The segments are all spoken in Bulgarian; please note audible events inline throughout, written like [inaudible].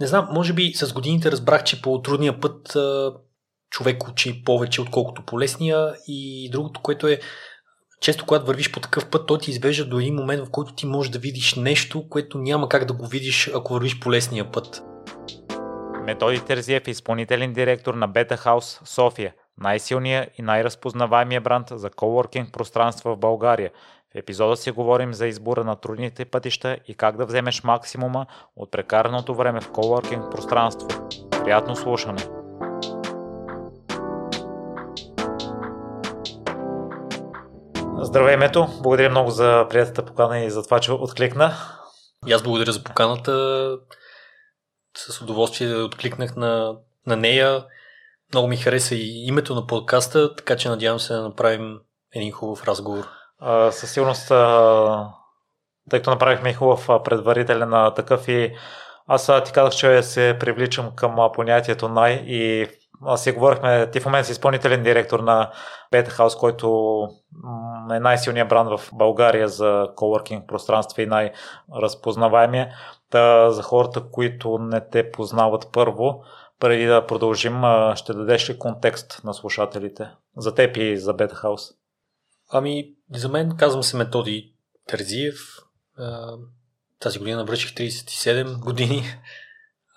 Не знам, може би с годините разбрах, че по трудния път човек учи повече, отколкото по лесния. И другото, което е, често когато вървиш по такъв път, той ти извежда до един момент, в който ти можеш да видиш нещо, което няма как да го видиш, ако вървиш по лесния път. Методи Терзиев е изпълнителен директор на Beta House София, най-силния и най-разпознаваемия бранд за коворкинг пространства в България. Епизода си говорим за избора на трудните пътища и как да вземеш максимума от прекараното време в коворкинг пространство. Приятно слушане! Здравей, Мето! Благодаря много за приятата покана и за това, че откликна. И аз благодаря за поканата. С удоволствие откликнах на, на нея. Много ми хареса и името на подкаста, така че надявам се да направим един хубав разговор. Със сигурност, тъй като направихме хубав предварителен а, такъв и аз ти казах, че се привличам към понятието най и си говорихме, ти в момента си изпълнителен директор на House, който е най-силният бранд в България за коворкинг пространства и най-разпознаваемия. Та, за хората, които не те познават първо, преди да продължим, ще дадеш ли контекст на слушателите за теб и за House? Ами, за мен казвам се Методи Терзиев. Тази година навърших 37 години.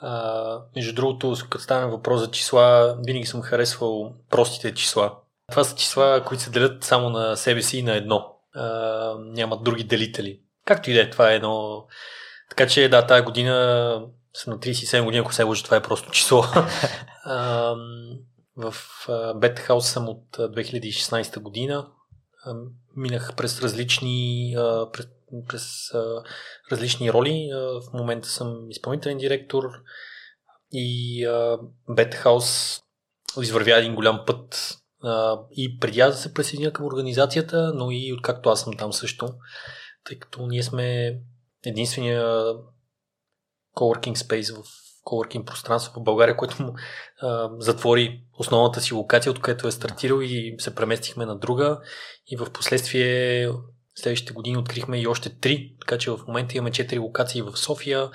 А, между другото, като стане въпрос за числа, винаги съм харесвал простите числа. Това са числа, които се делят само на себе си и на едно. А, нямат други делители. Както и да е, това е едно... Така че, да, тази година съм на 37 години, ако се лъжа, това е просто число. [laughs] а, в Бетхаус съм от 2016 година. Минах през различни, през, през различни роли. В момента съм изпълнителен директор и Бетхаус извървя един голям път и преди аз да се присъединя към организацията, но и откакто аз съм там също, тъй като ние сме единствения coworking space в coworking пространство в България, което му а, затвори основната си локация, от където е стартирал и се преместихме на друга и в последствие следващите години открихме и още три, така че в момента имаме четири локации в София,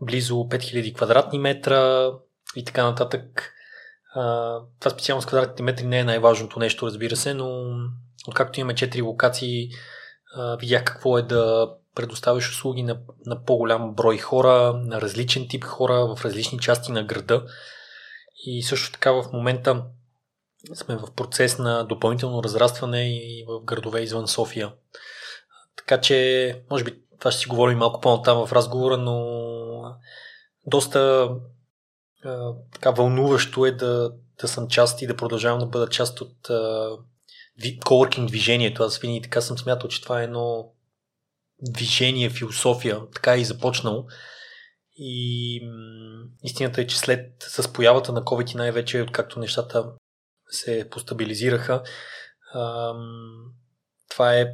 близо 5000 квадратни метра и така нататък. А, това специално с квадратните метри не е най-важното нещо, разбира се, но откакто имаме четири локации, а, видях какво е да предоставяш услуги на, на по-голям брой хора, на различен тип хора в различни части на града. И също така в момента сме в процес на допълнително разрастване и в градове извън София. Така че, може би това ще си говорим малко по-натам в разговора, но доста а, така вълнуващо е да, да съм част и да продължавам да бъда част от а, коворкинг движението. Аз винаги така съм смятал, че това е едно движение, философия, така е и започнало. И истината е, че след с появата на COVID и най-вече, откакто нещата се постабилизираха, това е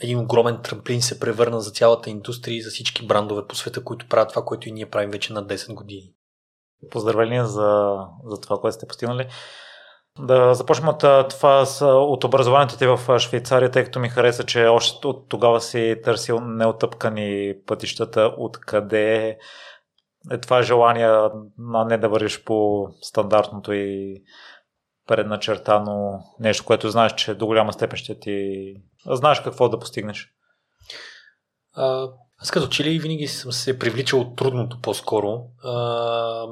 един огромен трамплин се превърна за цялата индустрия и за всички брандове по света, които правят това, което и ние правим вече на 10 години. Поздравления за, за това, което сте постигнали. Да започнем от това от образованието ти в Швейцария, тъй като ми хареса, че още от тогава си търсил неотъпкани пътищата, откъде е това желание, а не да вървиш по стандартното и предначертано нещо, което знаеш, че до голяма степен ще ти... Знаеш какво да постигнеш. А, аз като че ли винаги съм се привличал от трудното по-скоро. А,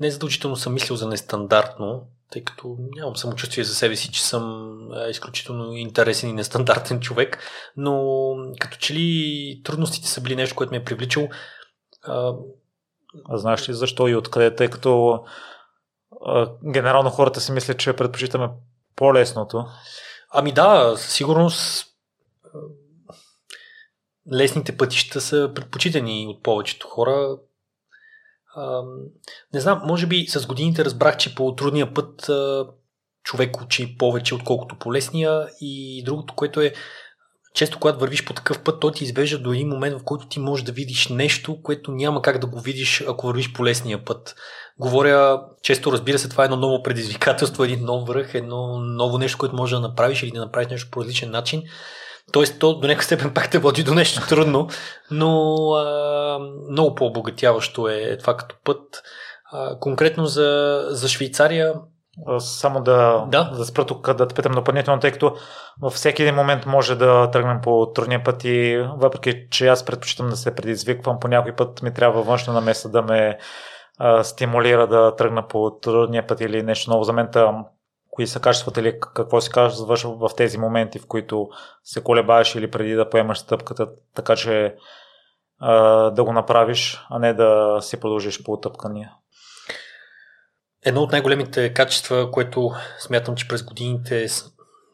не задължително съм мислил за нестандартно, тъй като нямам самочувствие за себе си, че съм изключително интересен и нестандартен човек, но като че ли трудностите са били нещо, което ме е привличало. А, а знаеш ли защо и откъде? Тъй като а, генерално хората си мислят, че предпочитаме по-лесното. Ами да, със сигурност лесните пътища са предпочитани от повечето хора не знам, може би с годините разбрах, че по трудния път човек учи повече, отколкото по лесния. И другото, което е, често когато вървиш по такъв път, той ти извежда до един момент, в който ти можеш да видиш нещо, което няма как да го видиш, ако вървиш по лесния път. Говоря, често разбира се, това е едно ново предизвикателство, [laughs] един нов връх, едно ново нещо, което можеш да направиш или да направиш нещо по различен начин. Тоест, то до някакъв степен пак те води до нещо трудно, но а, много по-обогатяващо е това като път. А, конкретно за, за Швейцария. Само да, да? да спра тук да те питам допълнително, тъй като във всеки един момент може да тръгнем по трудния път и въпреки, че аз предпочитам да се предизвиквам, по някой път ми трябва външна намеса да ме а, стимулира да тръгна по трудния път или нещо ново. За мен там, кои са качествата или какво си казваш в тези моменти, в които се колебаеш или преди да поемаш стъпката, така че да го направиш, а не да си продължиш по тъпкания. Едно от най-големите качества, което смятам, че през годините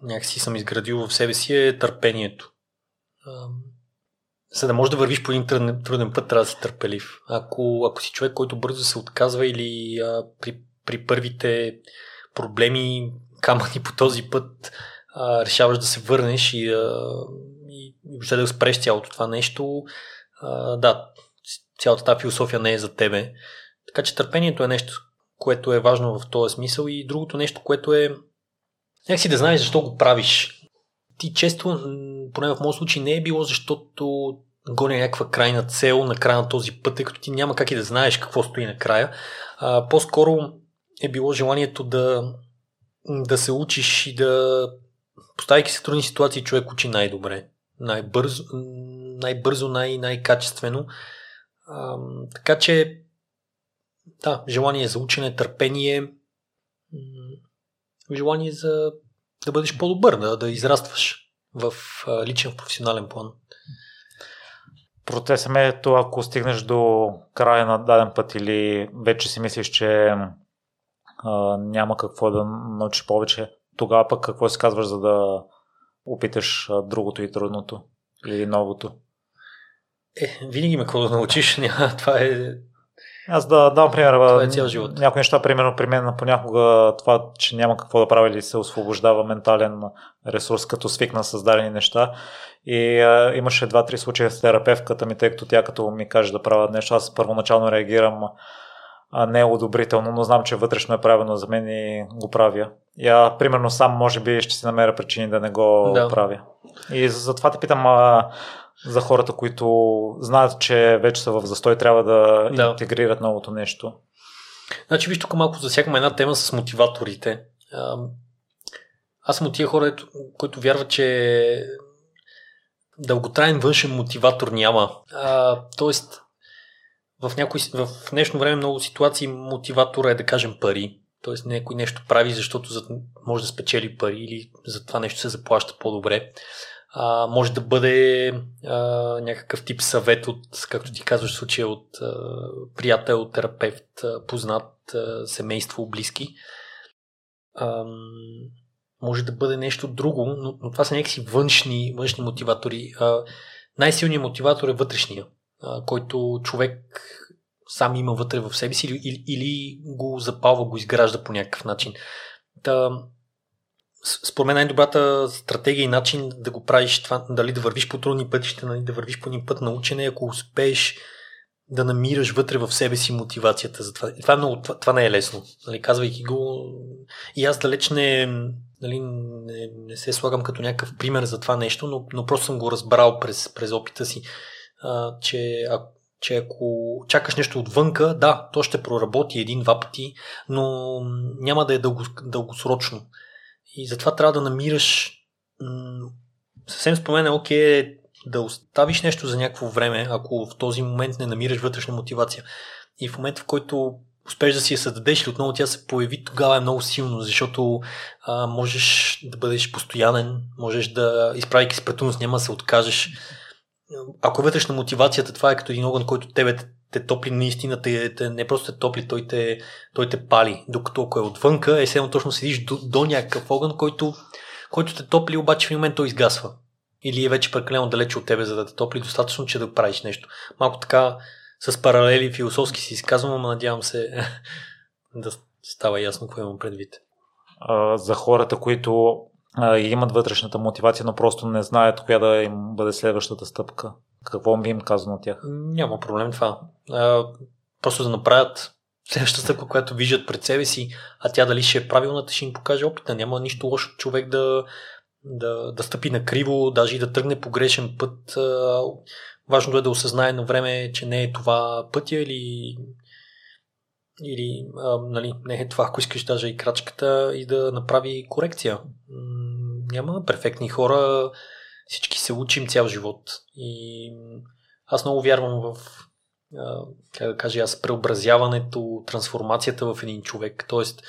някакси съм изградил в себе си е търпението. За да можеш да вървиш по един труден, труден път, трябва да си търпелив. Ако, ако си човек, който бързо се отказва или а, при, при първите проблеми, камъни по този път, а, решаваш да се върнеш и, а, и, и въобще да спреш цялото това нещо, а, да, цялата тази философия не е за тебе. Така че търпението е нещо, което е важно в този смисъл и другото нещо, което е някакси да знаеш защо го правиш. Ти често, поне в моят случай, не е било защото гоня някаква крайна цел на края на този път, тъй като ти няма как и да знаеш какво стои накрая. А, по-скоро е било желанието да, да се учиш и да поставяйки се трудни ситуации, човек учи най-добре, най-бързо, най-бързо най- най-качествено. А, така че да, желание за учене, търпение, желание за да бъдеш по-добър, да, да израстваш в личен, в професионален план. Процесът е то, ако стигнеш до края на даден път или вече си мислиш, че а, няма какво да научиш повече, тогава пък какво си казваш, за да опиташ другото и трудното или новото? Е, винаги ме какво да научиш. [laughs] това е аз да дам пример. Това е цял живот. Някои неща, примерно при мен понякога това, че няма какво да правя или се освобождава ментален ресурс, като свикна с дадени неща. И а, имаше два-три случая с терапевката ми, тъй като тя като ми каже да правя нещо, аз първоначално реагирам а не е одобрително, но знам, че вътрешно е правилно за мен и го правя. Я, примерно, сам може би ще си намеря причини да не го да. правя. И затова те питам, а, за хората, които знаят, че вече са в застой, трябва да, да. интегрират новото нещо. Значи, виж тук малко засягаме една тема с мотиваторите. Аз съм от тия хора, които вярват, че дълготраен външен мотиватор няма. А, тоест, в, някой, в днешно време много ситуации мотиватора е да кажем пари. Тоест някой нещо прави, защото може да спечели пари или за това нещо се заплаща по-добре а, може да бъде а, някакъв тип съвет от, както ти казваш, случая от а, приятел, терапевт, познат, а, семейство, близки. А, може да бъде нещо друго, но, но това са някакси външни, външни мотиватори. А, най-силният мотиватор е вътрешния, който човек сам има вътре в себе си или, или, или го запалва, го изгражда по някакъв начин. Та, според мен най-добрата стратегия и начин да го правиш това, дали да вървиш по трудни пътища, нали, да вървиш по един път на учене, ако успееш да намираш вътре в себе си мотивацията за това. Това, е много, това, това не е лесно. Нали, казвайки го, и аз далеч не, нали, не, не се слагам като някакъв пример за това нещо, но, но просто съм го разбрал през, през опита си, че, а, че ако чакаш нещо отвънка, да, то ще проработи един-два пъти, но няма да е дълго, дългосрочно. И затова трябва да намираш м- съвсем спомене, окей, да оставиш нещо за някакво време, ако в този момент не намираш вътрешна мотивация. И в момента, в който успееш да си я създадеш или отново тя се появи, тогава е много силно, защото а, можеш да бъдеш постоянен, можеш да, изправяйки се пред няма да се откажеш. Ако е вътрешна мотивацията, това е като един огън, който тебе те топли наистина, те, те не просто те топли, той те, той те пали. Докато ако е отвънка, е седно точно седиш до, до някакъв огън, който, който те топли, обаче в момент той изгасва. Или е вече прекалено далече от тебе, за да те топли достатъчно, че да правиш нещо. Малко така с паралели философски си изказвам, но надявам се [laughs] да става ясно какво имам предвид. За хората, които имат вътрешната мотивация, но просто не знаят коя да им бъде следващата стъпка. Какво би им казано от тях? Няма проблем това. А, просто да направят следващата стъпка, която виждат пред себе си, а тя дали ще е правилната, ще им покаже опита. Няма нищо лошо човек да, да, да стъпи на криво, даже и да тръгне по грешен път. Важното е да осъзнае на време, че не е това пътя или, или а, нали, не е това, ако искаш даже и крачката и да направи корекция. Няма перфектни хора, всички се учим цял живот. И аз много вярвам в как да кажа аз, преобразяването, трансформацията в един човек. Тоест,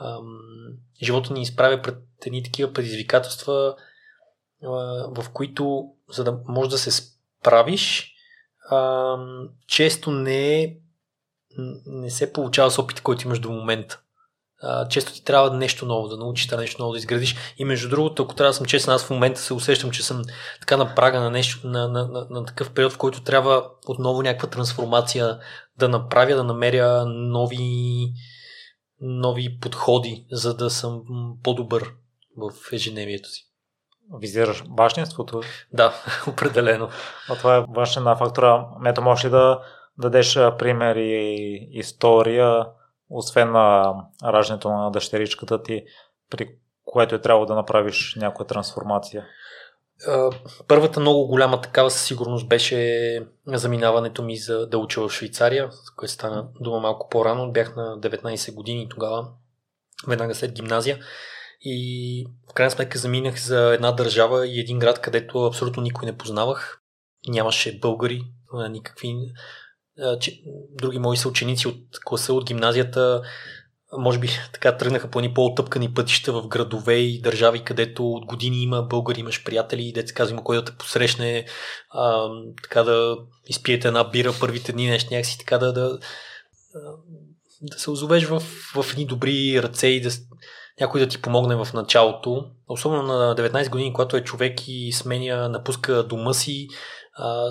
ам, живота ни изправя пред едни такива предизвикателства, в които, за да можеш да се справиш, често не е не се получава с опита, който имаш до момента а, често ти трябва нещо ново, да научиш да нещо ново да изградиш. И между другото, ако трябва да съм честен, аз в момента се усещам, че съм така на прага на, нещо, на, на, на, на такъв период, в който трябва отново някаква трансформация да направя, да намеря нови, нови подходи, за да съм по-добър в ежедневието си. Визираш бащинството? Да, [laughs] определено. А това е външен фактора. Мето можеш ли да дадеш пример и история, освен на раждането на дъщеричката ти, при което е трябвало да направиш някоя трансформация? Първата много голяма такава със сигурност беше заминаването ми за да уча в Швейцария, което стана дума малко по-рано. Бях на 19 години тогава, веднага след гимназия. И в крайна сметка заминах за една държава и един град, където абсолютно никой не познавах. Нямаше българи, никакви други мои съученици от класа от гимназията може би [laughs] така тръгнаха по едни по-отъпкани пътища в градове и държави, където от години има българи, имаш приятели, деца казва, има кой да те посрещне, а, така да изпиете една бира първите дни, нещо някакси така да, да, да се озовеш в, в едни добри ръце и да някой да ти помогне в началото. Особено на 19 години, когато е човек и сменя, напуска дома си, а,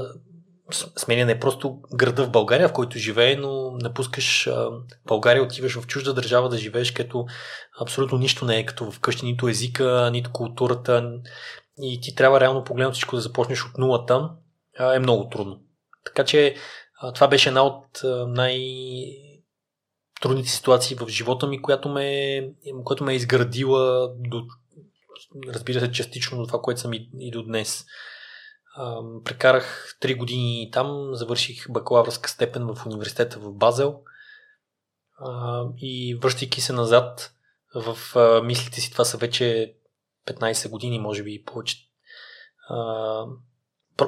сменя не просто града в България, в който живее, но напускаш а, България, отиваш в чужда държава да живееш, като абсолютно нищо не е като вкъщи, нито езика, нито културата и ти трябва реално погледно всичко да започнеш от нулата, е много трудно. Така че това беше една от най- трудните ситуации в живота ми, която ме, която ме е изградила до, разбира се, частично до това, което съм и, и до днес. Прекарах 3 години там, завърших бакалавърска степен в университета в Базел и връщайки се назад в мислите си, това са вече 15 години, може би и повече.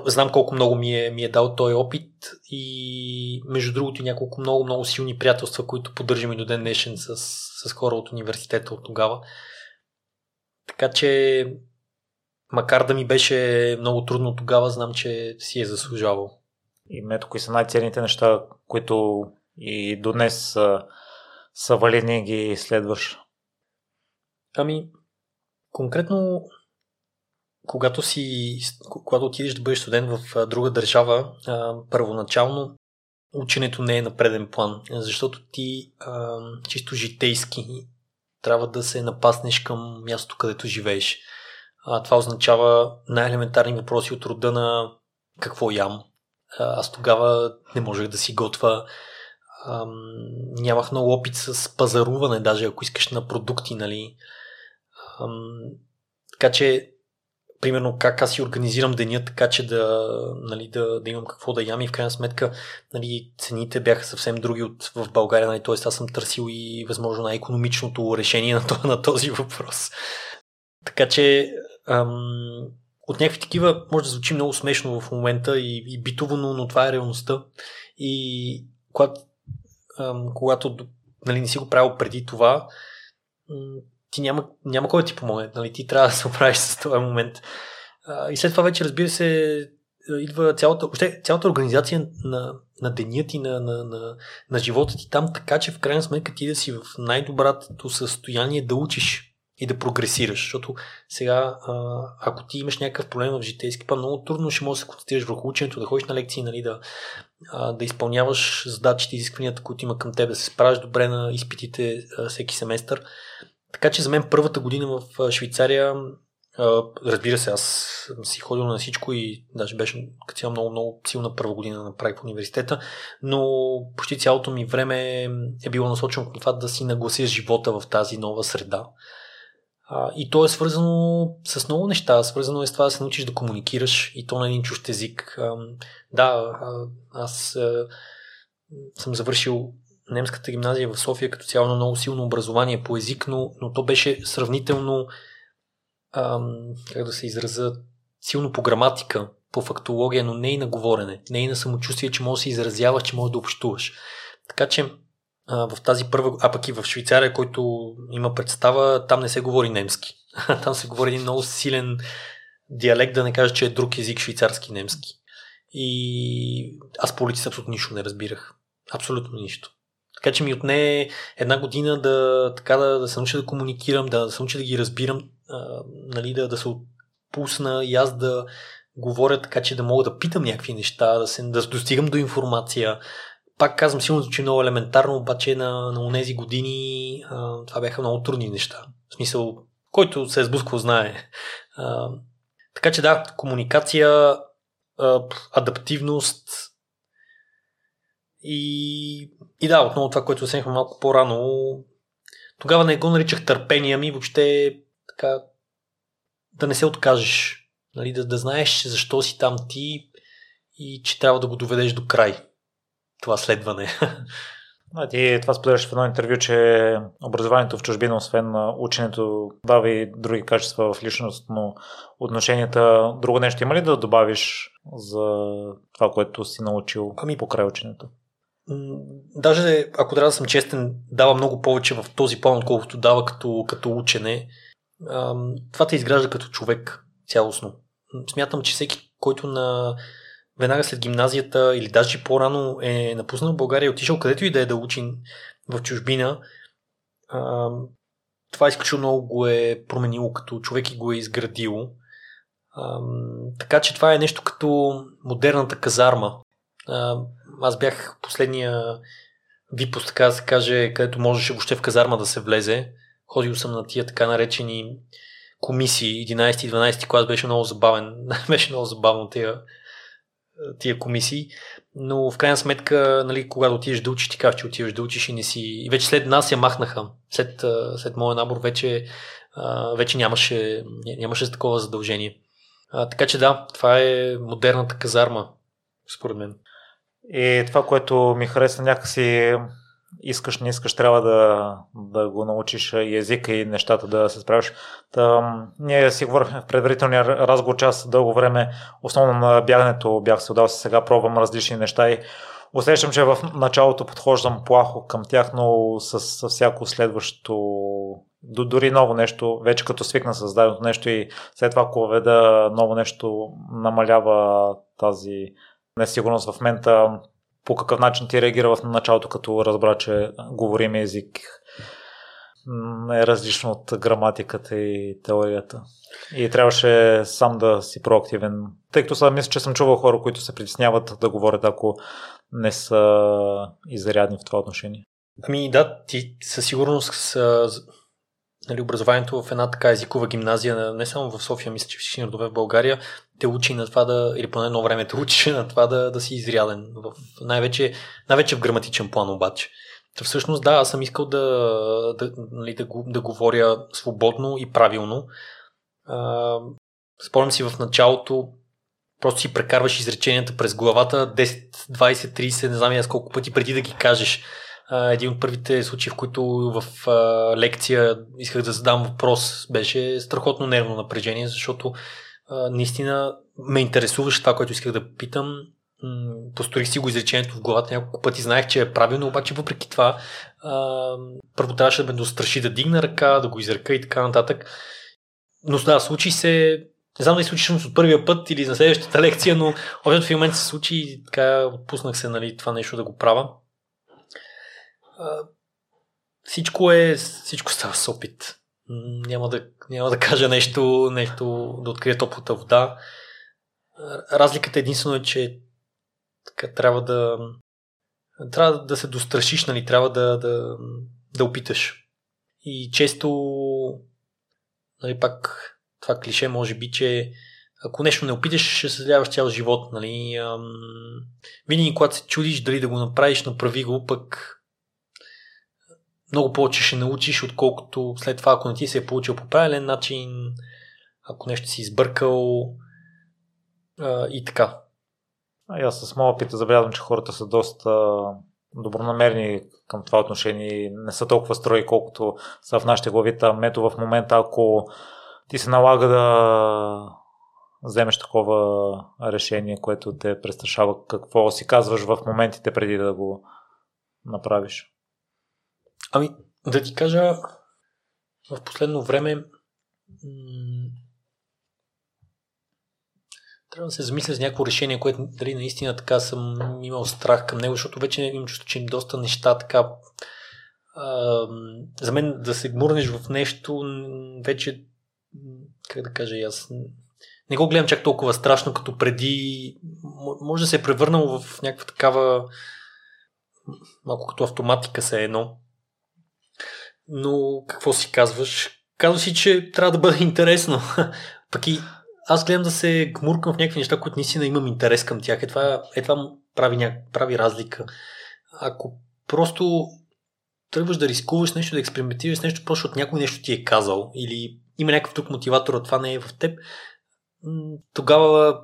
Знам колко много ми е, ми е дал този опит и между другото няколко много, много силни приятелства, които поддържам и до ден днешен с, с хора от университета от тогава. Така че макар да ми беше много трудно тогава, знам, че си е заслужавал. И мето, кои са най-ценните неща, които и до днес са, са валидни ги следваш? Ами, конкретно, когато си, когато отидеш да бъдеш студент в друга държава, първоначално ученето не е на преден план, защото ти чисто житейски трябва да се напаснеш към мястото, където живееш. А, това означава най-елементарни въпроси от рода на какво ям. Аз тогава не можех да си готва. А, нямах много опит с пазаруване, даже ако искаш на продукти, нали. А, така че, примерно, как аз си организирам деня, така че да, нали, да, да имам какво да ям и в крайна сметка нали, цените бяха съвсем други от в България, нали, т.е. аз съм търсил и възможно най-економичното решение на този въпрос. Така че Ам, от някакви такива може да звучи много смешно в момента и, и битово, но, но това е реалността. И когато, ам, когато нали, не си го правил преди това, ти няма, няма кой да ти помогне. Нали, ти трябва да се оправиш с този момент. А, и след това вече, разбира се, идва цялата, още, цялата организация на, на деня ти, на, на, на, на живота ти там, така че в крайна сметка ти да си в най-доброто състояние да учиш и да прогресираш, защото сега, ако ти имаш някакъв проблем в житейски план, много трудно ще можеш да се концентрираш върху ученето, да ходиш на лекции, нали, да, да изпълняваш задачите, изискванията, които има към теб, да се справиш добре на изпитите всеки семестър. Така че за мен първата година в Швейцария, разбира се, аз си ходил на всичко и даже беше като цяло много, много силна първа година направих в университета, но почти цялото ми време е било насочено към това да си наглася живота в тази нова среда А, и то е свързано с много неща. Свързано е с това да се научиш да комуникираш и то на един чужд език. А, да, а, аз а, съм завършил немската гимназия в София като цяло на много силно образование по език, но, но то беше сравнително, ам, как да се израза, силно по граматика, по фактология, но не и на говорене, не и на самочувствие, че можеш да се изразяваш, че можеш да общуваш. Така че в тази първа, а пък и в Швейцария, който има представа, там не се говори немски. [laughs] там се говори един много силен диалект, да не кажа, че е друг език, швейцарски немски. И аз по улицата абсолютно нищо не разбирах. Абсолютно нищо. Така че ми отне една година да, така, да, да се науча да комуникирам, да, да се науча да ги разбирам, а, нали, да, да се отпусна и аз да говоря така, че да мога да питам някакви неща, да, се, да достигам до информация. Пак казвам, силно звучи много елементарно, обаче на, на тези години а, това бяха много трудни неща. В смисъл, който се е сблъсквал, знае. А, така че да, комуникация, а, адаптивност, и, и да, отново това, което оценихме малко по-рано, тогава не го наричах търпение, ми въобще така да не се откажеш. Нали, да, да знаеш защо си там ти и че трябва да го доведеш до край. Това следване. [laughs] А ти това споделяш в едно интервю, че образованието в чужбина, освен ученето, дава и други качества в личностно отношенията. Друго нещо има ли да добавиш за това, което си научил ами, по край ученето? даже ако трябва да съм честен, дава много повече в този план, отколкото дава като, като учене. Това те изгражда като човек цялостно. Смятам, че всеки, който на веднага след гимназията или даже по-рано е напуснал България и отишъл където и да е да учи в чужбина, това изключително много го е променило като човек и го е изградило. Така че това е нещо като модерната казарма. Аз бях последния випуск, така да се каже, където можеше въобще в казарма да се влезе. Ходил съм на тия така наречени комисии, 11 и 12 клас беше много забавен. [laughs] беше много забавно тия, тия комисии. Но в крайна сметка, нали, когато отидеш да учиш, ти казваш, че отиваш да учиш и не си... И вече след нас я махнаха. След, след моя набор вече, вече нямаше, нямаше такова задължение. А, така че да, това е модерната казарма, според мен. И това, което ми хареса някакси искаш, не искаш, трябва да, да го научиш и езика и нещата да се справиш. Та, ние си говорихме в предварителния разговор, че аз дълго време, основно на бягането бях се отдал, сега пробвам различни неща и усещам, че в началото подхождам плахо към тях, но с, с всяко следващо дори ново нещо, вече като свикна с даденото нещо и след това, ако веда ново нещо, намалява тази несигурност в момента по какъв начин ти реагира в началото, като разбра, че говорим език е различно от граматиката и теорията. И трябваше сам да си проактивен. Тъй като сега мисля, че съм чувал хора, които се притесняват да говорят, ако не са изрядни в това отношение. Ами да, ти със сигурност нали, образованието в една така езикова гимназия, не само в София, мисля, че всички родове в България, те учи на това да, или поне едно време те учи на това да, да си изряден. В, най-вече, най-вече в граматичен план обаче. Та всъщност да, аз съм искал да, да, нали, да, да говоря свободно и правилно. А, спомням си в началото, просто си прекарваш изреченията през главата 10, 20, 30, не знам аз колко пъти преди да ги кажеш един от първите случаи, в които в лекция исках да задам въпрос, беше страхотно нервно напрежение, защото наистина ме интересуваше това, което исках да питам. Посторих си го изречението в главата няколко пъти, знаех, че е правилно, обаче въпреки това първо трябваше да ме достраши да дигна ръка, да го изрека и така нататък. Но да, случи се, не знам дали случи от първия път или на следващата [laughs] лекция, но общо в момент се случи и така отпуснах се нали, това нещо да го правя всичко е, всичко става с опит. Няма да, няма да кажа нещо, нещо да открия топлата вода. Разликата единствено е, че така, трябва да трябва да се дострашиш, нали? трябва да, да, да опиташ. И често нали, пак това клише може би, че ако нещо не опиташ, ще съжаляваш цял живот. Нали? Винаги, когато се чудиш дали да го направиш, направи го, пък много повече ще научиш, отколкото след това, ако не ти се е получил по правилен начин, ако нещо си избъркал а, и така. А, аз с моя опит забелязвам, че хората са доста добронамерни към това отношение не са толкова строи, колкото са в нашите глави. Там, ето в момента, ако ти се налага да вземеш такова решение, което те престрашава, какво си казваш в моментите преди да го направиш? Ами, да ти кажа, в последно време трябва да се замисля за някакво решение, което дали наистина така съм имал страх към него, защото вече имам чувство, че доста неща така а, за мен да се гмурнеш в нещо вече как да кажа аз не го гледам чак толкова страшно като преди. Може да се е превърнало в някаква такава малко като автоматика се едно но какво си казваш? Казва си, че трябва да бъде интересно. [laughs] Пък и аз гледам да се гмуркам в някакви неща, които наистина имам интерес към тях. Е това, е това прави, ня... прави разлика. Ако просто тръгваш да рискуваш нещо, да експериментираш нещо, просто от някой нещо ти е казал или има някакъв друг мотиватор, а това не е в теб, тогава,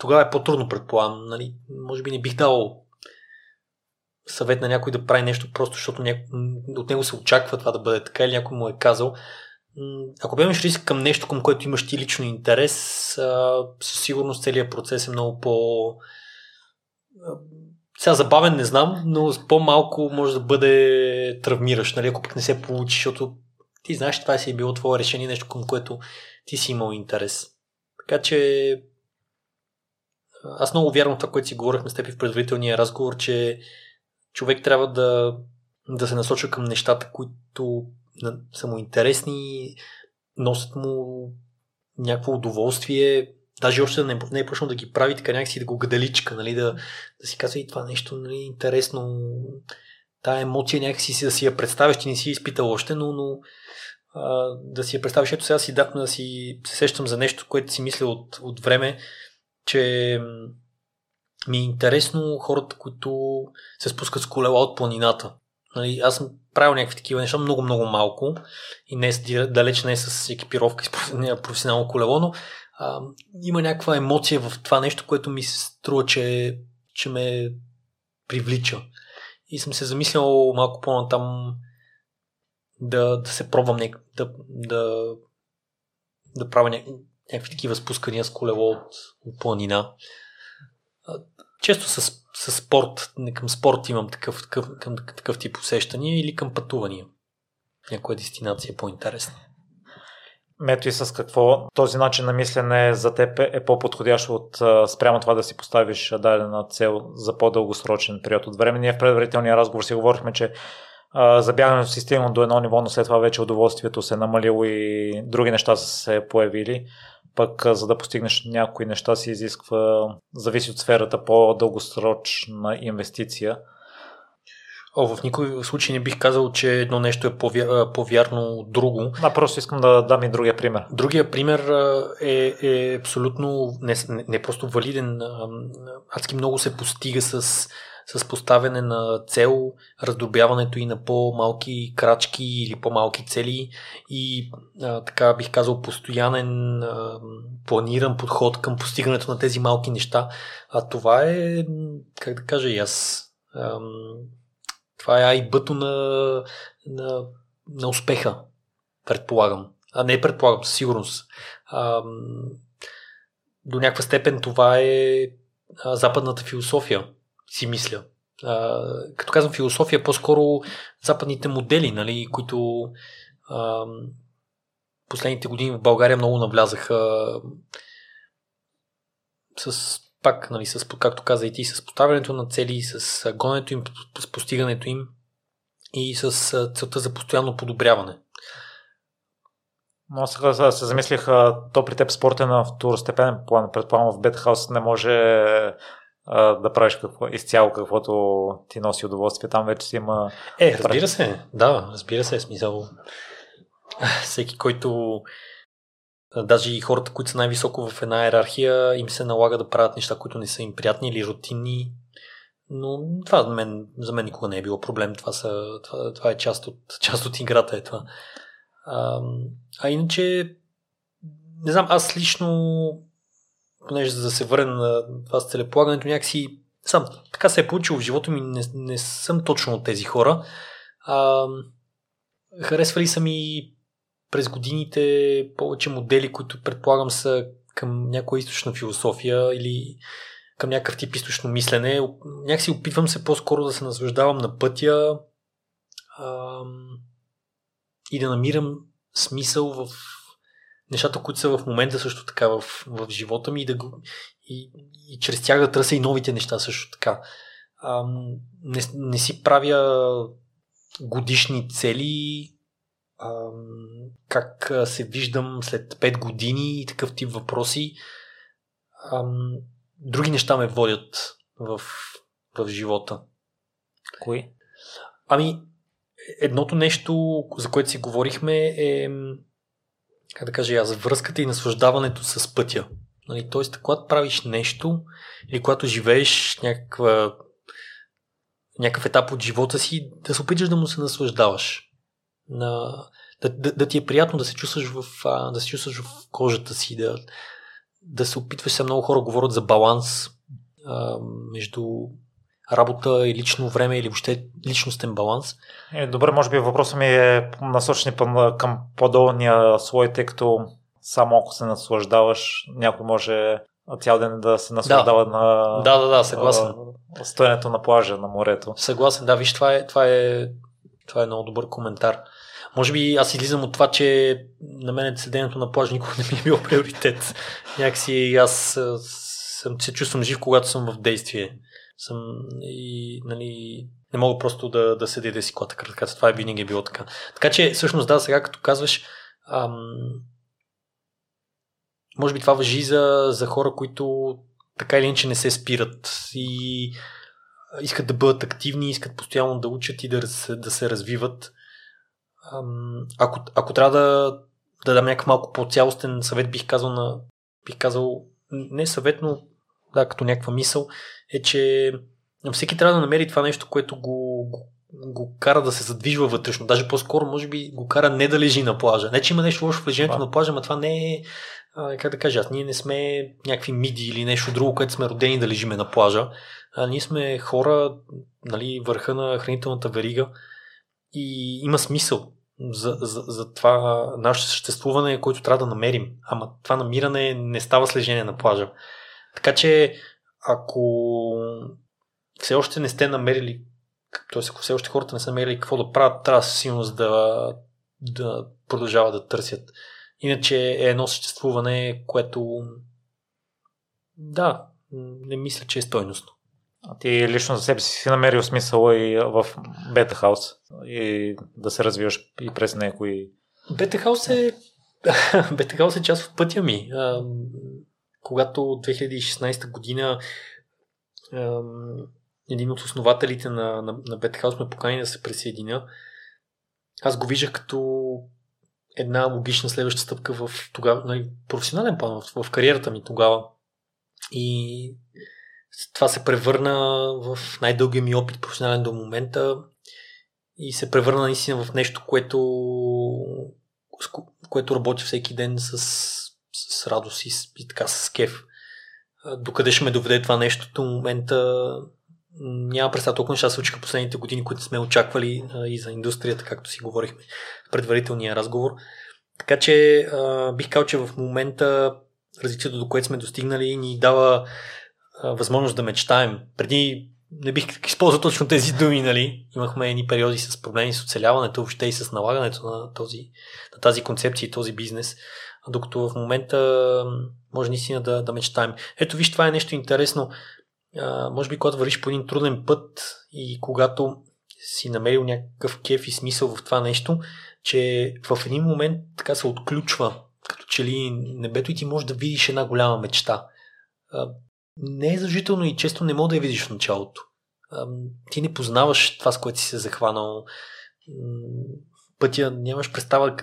тогава е по-трудно, предполагам. Нали? Може би не бих дал съвет на някой да прави нещо просто, защото няко... от него се очаква това да бъде така или някой му е казал. Ако приемеш риск към нещо, към което имаш ти лично интерес, със сигурност целият процес е много по... Сега забавен не знам, но по-малко може да бъде травмиращ, нали, ако пък не се получи, защото ти знаеш, това си е било твое решение, нещо към което ти си имал интерес. Така че аз много вярвам в това, което си говорихме с теб в предварителния разговор, че човек трябва да, да се насочва към нещата, които са му интересни, носят му някакво удоволствие, даже още не, не е почнал да ги прави, така някакси да го гадаличка, нали, да, да си казва и това нещо нали, интересно, тая емоция някакси си да си я представяш, ти не си изпитал още, но, но а, да си я представиш, ето сега си, да, да си се сещам за нещо, което си мисля от, от време, че ми е интересно хората, които се спускат с колела от планината. Нали, аз съм правил някакви такива неща, много-много малко и не е, далеч не е с екипировка и [laughs] професионално колело, но а, има някаква емоция в това нещо, което ми се струва, че, че ме привлича. И съм се замислял малко по-натам да, да се пробвам да, да, да правя някакви такива спускания с колело от, от планина често с, с спорт, към спорт имам такъв, такъв, към, такъв тип усещания или към пътувания. Някоя дестинация е по-интересна. Мето и с какво този начин на мислене за теб е по-подходящ от спрямо това да си поставиш дадена цел за по-дългосрочен период от време. Ние в предварителния разговор си говорихме, че забягането си стигнало до едно ниво, но след това вече удоволствието се е намалило и други неща са се появили пък за да постигнеш някои неща се изисква, зависи от сферата, по-дългосрочна инвестиция. О, в никой случай не бих казал, че едно нещо е по-вярно от друго. Да, просто искам да дам и другия пример. Другия пример е, е абсолютно не, не просто валиден. Адски много се постига с с поставяне на цел, раздробяването и на по-малки крачки или по-малки цели и а, така бих казал постоянен а, планиран подход към постигането на тези малки неща. А това е, как да кажа и аз, а, това е айбъто на, на, на успеха, предполагам. А не предполагам, със сигурност. А, до някаква степен това е западната философия си мисля. А, като казвам философия, по-скоро западните модели, нали, които а, последните години в България много навлязаха с пак, нали, с, както каза и ти, с поставянето на цели, с гоненето им, с постигането им и с целта за постоянно подобряване. Но сега се замислих, то при теб спорта на второстепенен план. Предполагам в Бетхаус не може да правиш какво, изцяло каквото ти носи удоволствие. Там вече си има... Е, разбира се, да, разбира се, смисъл. Всеки, който даже и хората, които са най-високо в една иерархия, им се налага да правят неща, които не са им приятни или рутинни, но това за мен, за мен никога не е било проблем. Това, са, това, това е част от, част от играта. Е това. А, а иначе, не знам, аз лично, понеже за да се върна на това с целеполагането, някакси сам, така се е получило в живота ми, не, не съм точно от тези хора. А, харесвали са ми през годините повече модели, които предполагам са към някоя източна философия или към някакъв тип източно мислене. Някакси опитвам се по-скоро да се наслаждавам на пътя а, и да намирам смисъл в нещата, които са в момента също така в, в живота ми и, да, и, и чрез тях да търся и новите неща също така. А, не, не си правя годишни цели, а, как се виждам след 5 години и такъв тип въпроси. А, други неща ме водят в, в живота. Кои? Ами, едното нещо, за което си говорихме е, как да кажа аз, връзката и наслаждаването с пътя. Нали, Тоест, когато правиш нещо или когато живееш някаква, някакъв етап от живота си, да се опиташ да му се наслаждаваш. На, да, да, да ти е приятно да се чувстваш в, да се чувстваш в кожата си, да, да се опитваш се. Много хора говорят за баланс а, между работа и лично време или въобще личностен баланс. Е, добре, може би въпросът ми е насочен към по-долния слой, тъй като само ако се наслаждаваш, някой може цял ден да се наслаждава да. на да, да, да, съгласен. стоянето на плажа, на морето. Съгласен, да, виж, това е, това е, това е много добър коментар. Може би аз излизам от това, че на мен седенето на плаж никога не ми е било приоритет. Някакси аз съм, се чувствам жив, когато съм в действие. Съм и, нали, не мога просто да, да седя да си клата краката. Това е винаги било така. Така че, всъщност, да, сега като казваш, ам, може би това въжи за, за хора, които така или иначе не се спират и искат да бъдат активни, искат постоянно да учат и да, да се развиват. Ако, ако трябва да, да дам някакъв малко по-цялостен съвет, бих казал, на, бих казал не съвет, но да, като някаква мисъл, е, че всеки трябва да намери това нещо, което го, го, го кара да се задвижва вътрешно. Даже по-скоро, може би, го кара не да лежи на плажа. Не, че има нещо лошо в лежението на плажа, но това не е, а, как да кажа, аз ние не сме някакви миди или нещо друго, което сме родени да лежиме на плажа. А, ние сме хора, нали, върха на хранителната верига и има смисъл за, за, за това наше съществуване, което трябва да намерим. Ама това намиране не става с лежение на плажа. Така че, ако все още не сте намерили, т.е. ако все още хората не са намерили какво да правят, трябва със сигурност да, да продължават да търсят. Иначе е едно съществуване, което да, не мисля, че е стойностно. А ти лично за себе си си намерил смисъл и в Бета Хаус и да се развиваш и през някои... Бета Хаус е... [laughs] Бета Хаус е част от пътя ми. Когато 2016 година а, един от основателите на, на, на Хаус ме покани да се присъединя, аз го виждах като една логична следваща стъпка в тогава, нали, професионален план, в, в кариерата ми тогава. И това се превърна в най-дългия ми опит професионален до момента и се превърна наистина в нещо, което, което работи всеки ден с, с радост и, и така с кеф. Докъде ще ме доведе това нещо до момента няма представа толкова неща случиха последните години, които сме очаквали и за индустрията, както си говорихме в предварителния разговор. Така че бих казал, че в момента развитието, до което сме достигнали, ни дава възможност да мечтаем. Преди не бих използвал точно тези думи, нали? Имахме едни периоди с проблеми с оцеляването, въобще и с налагането на, този, на тази концепция и този бизнес. Докато в момента може наистина да, да мечтаем. Ето виж, това е нещо интересно. А, може би, когато вървиш по един труден път и когато си намерил някакъв кеф и смисъл в това нещо, че в един момент така се отключва, като че ли небето и ти можеш да видиш една голяма мечта не е зажително и често не мога да я видиш в началото. Ти не познаваш това, с което си се захванал. Пътя нямаш представа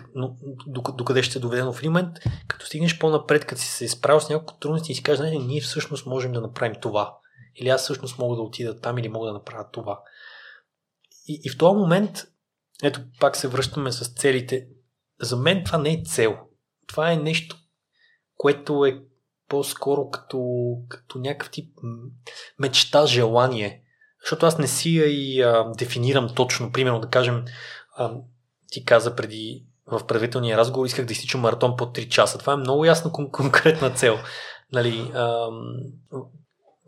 докъде ще е доведено в един момент, като стигнеш по-напред, като си се изправил с няколко трудности и си кажеш, ние всъщност можем да направим това. Или аз всъщност мога да отида там или мога да направя това. И, и в този момент, ето пак се връщаме с целите. За мен това не е цел. Това е нещо, което е по-скоро като, като някакъв тип мечта, желание. Защото аз не си я и а, дефинирам точно. Примерно да кажем, а, ти каза преди в правителния разговор, исках да изтичам маратон по 3 часа. Това е много ясна кон- конкретна цел. Нали, а,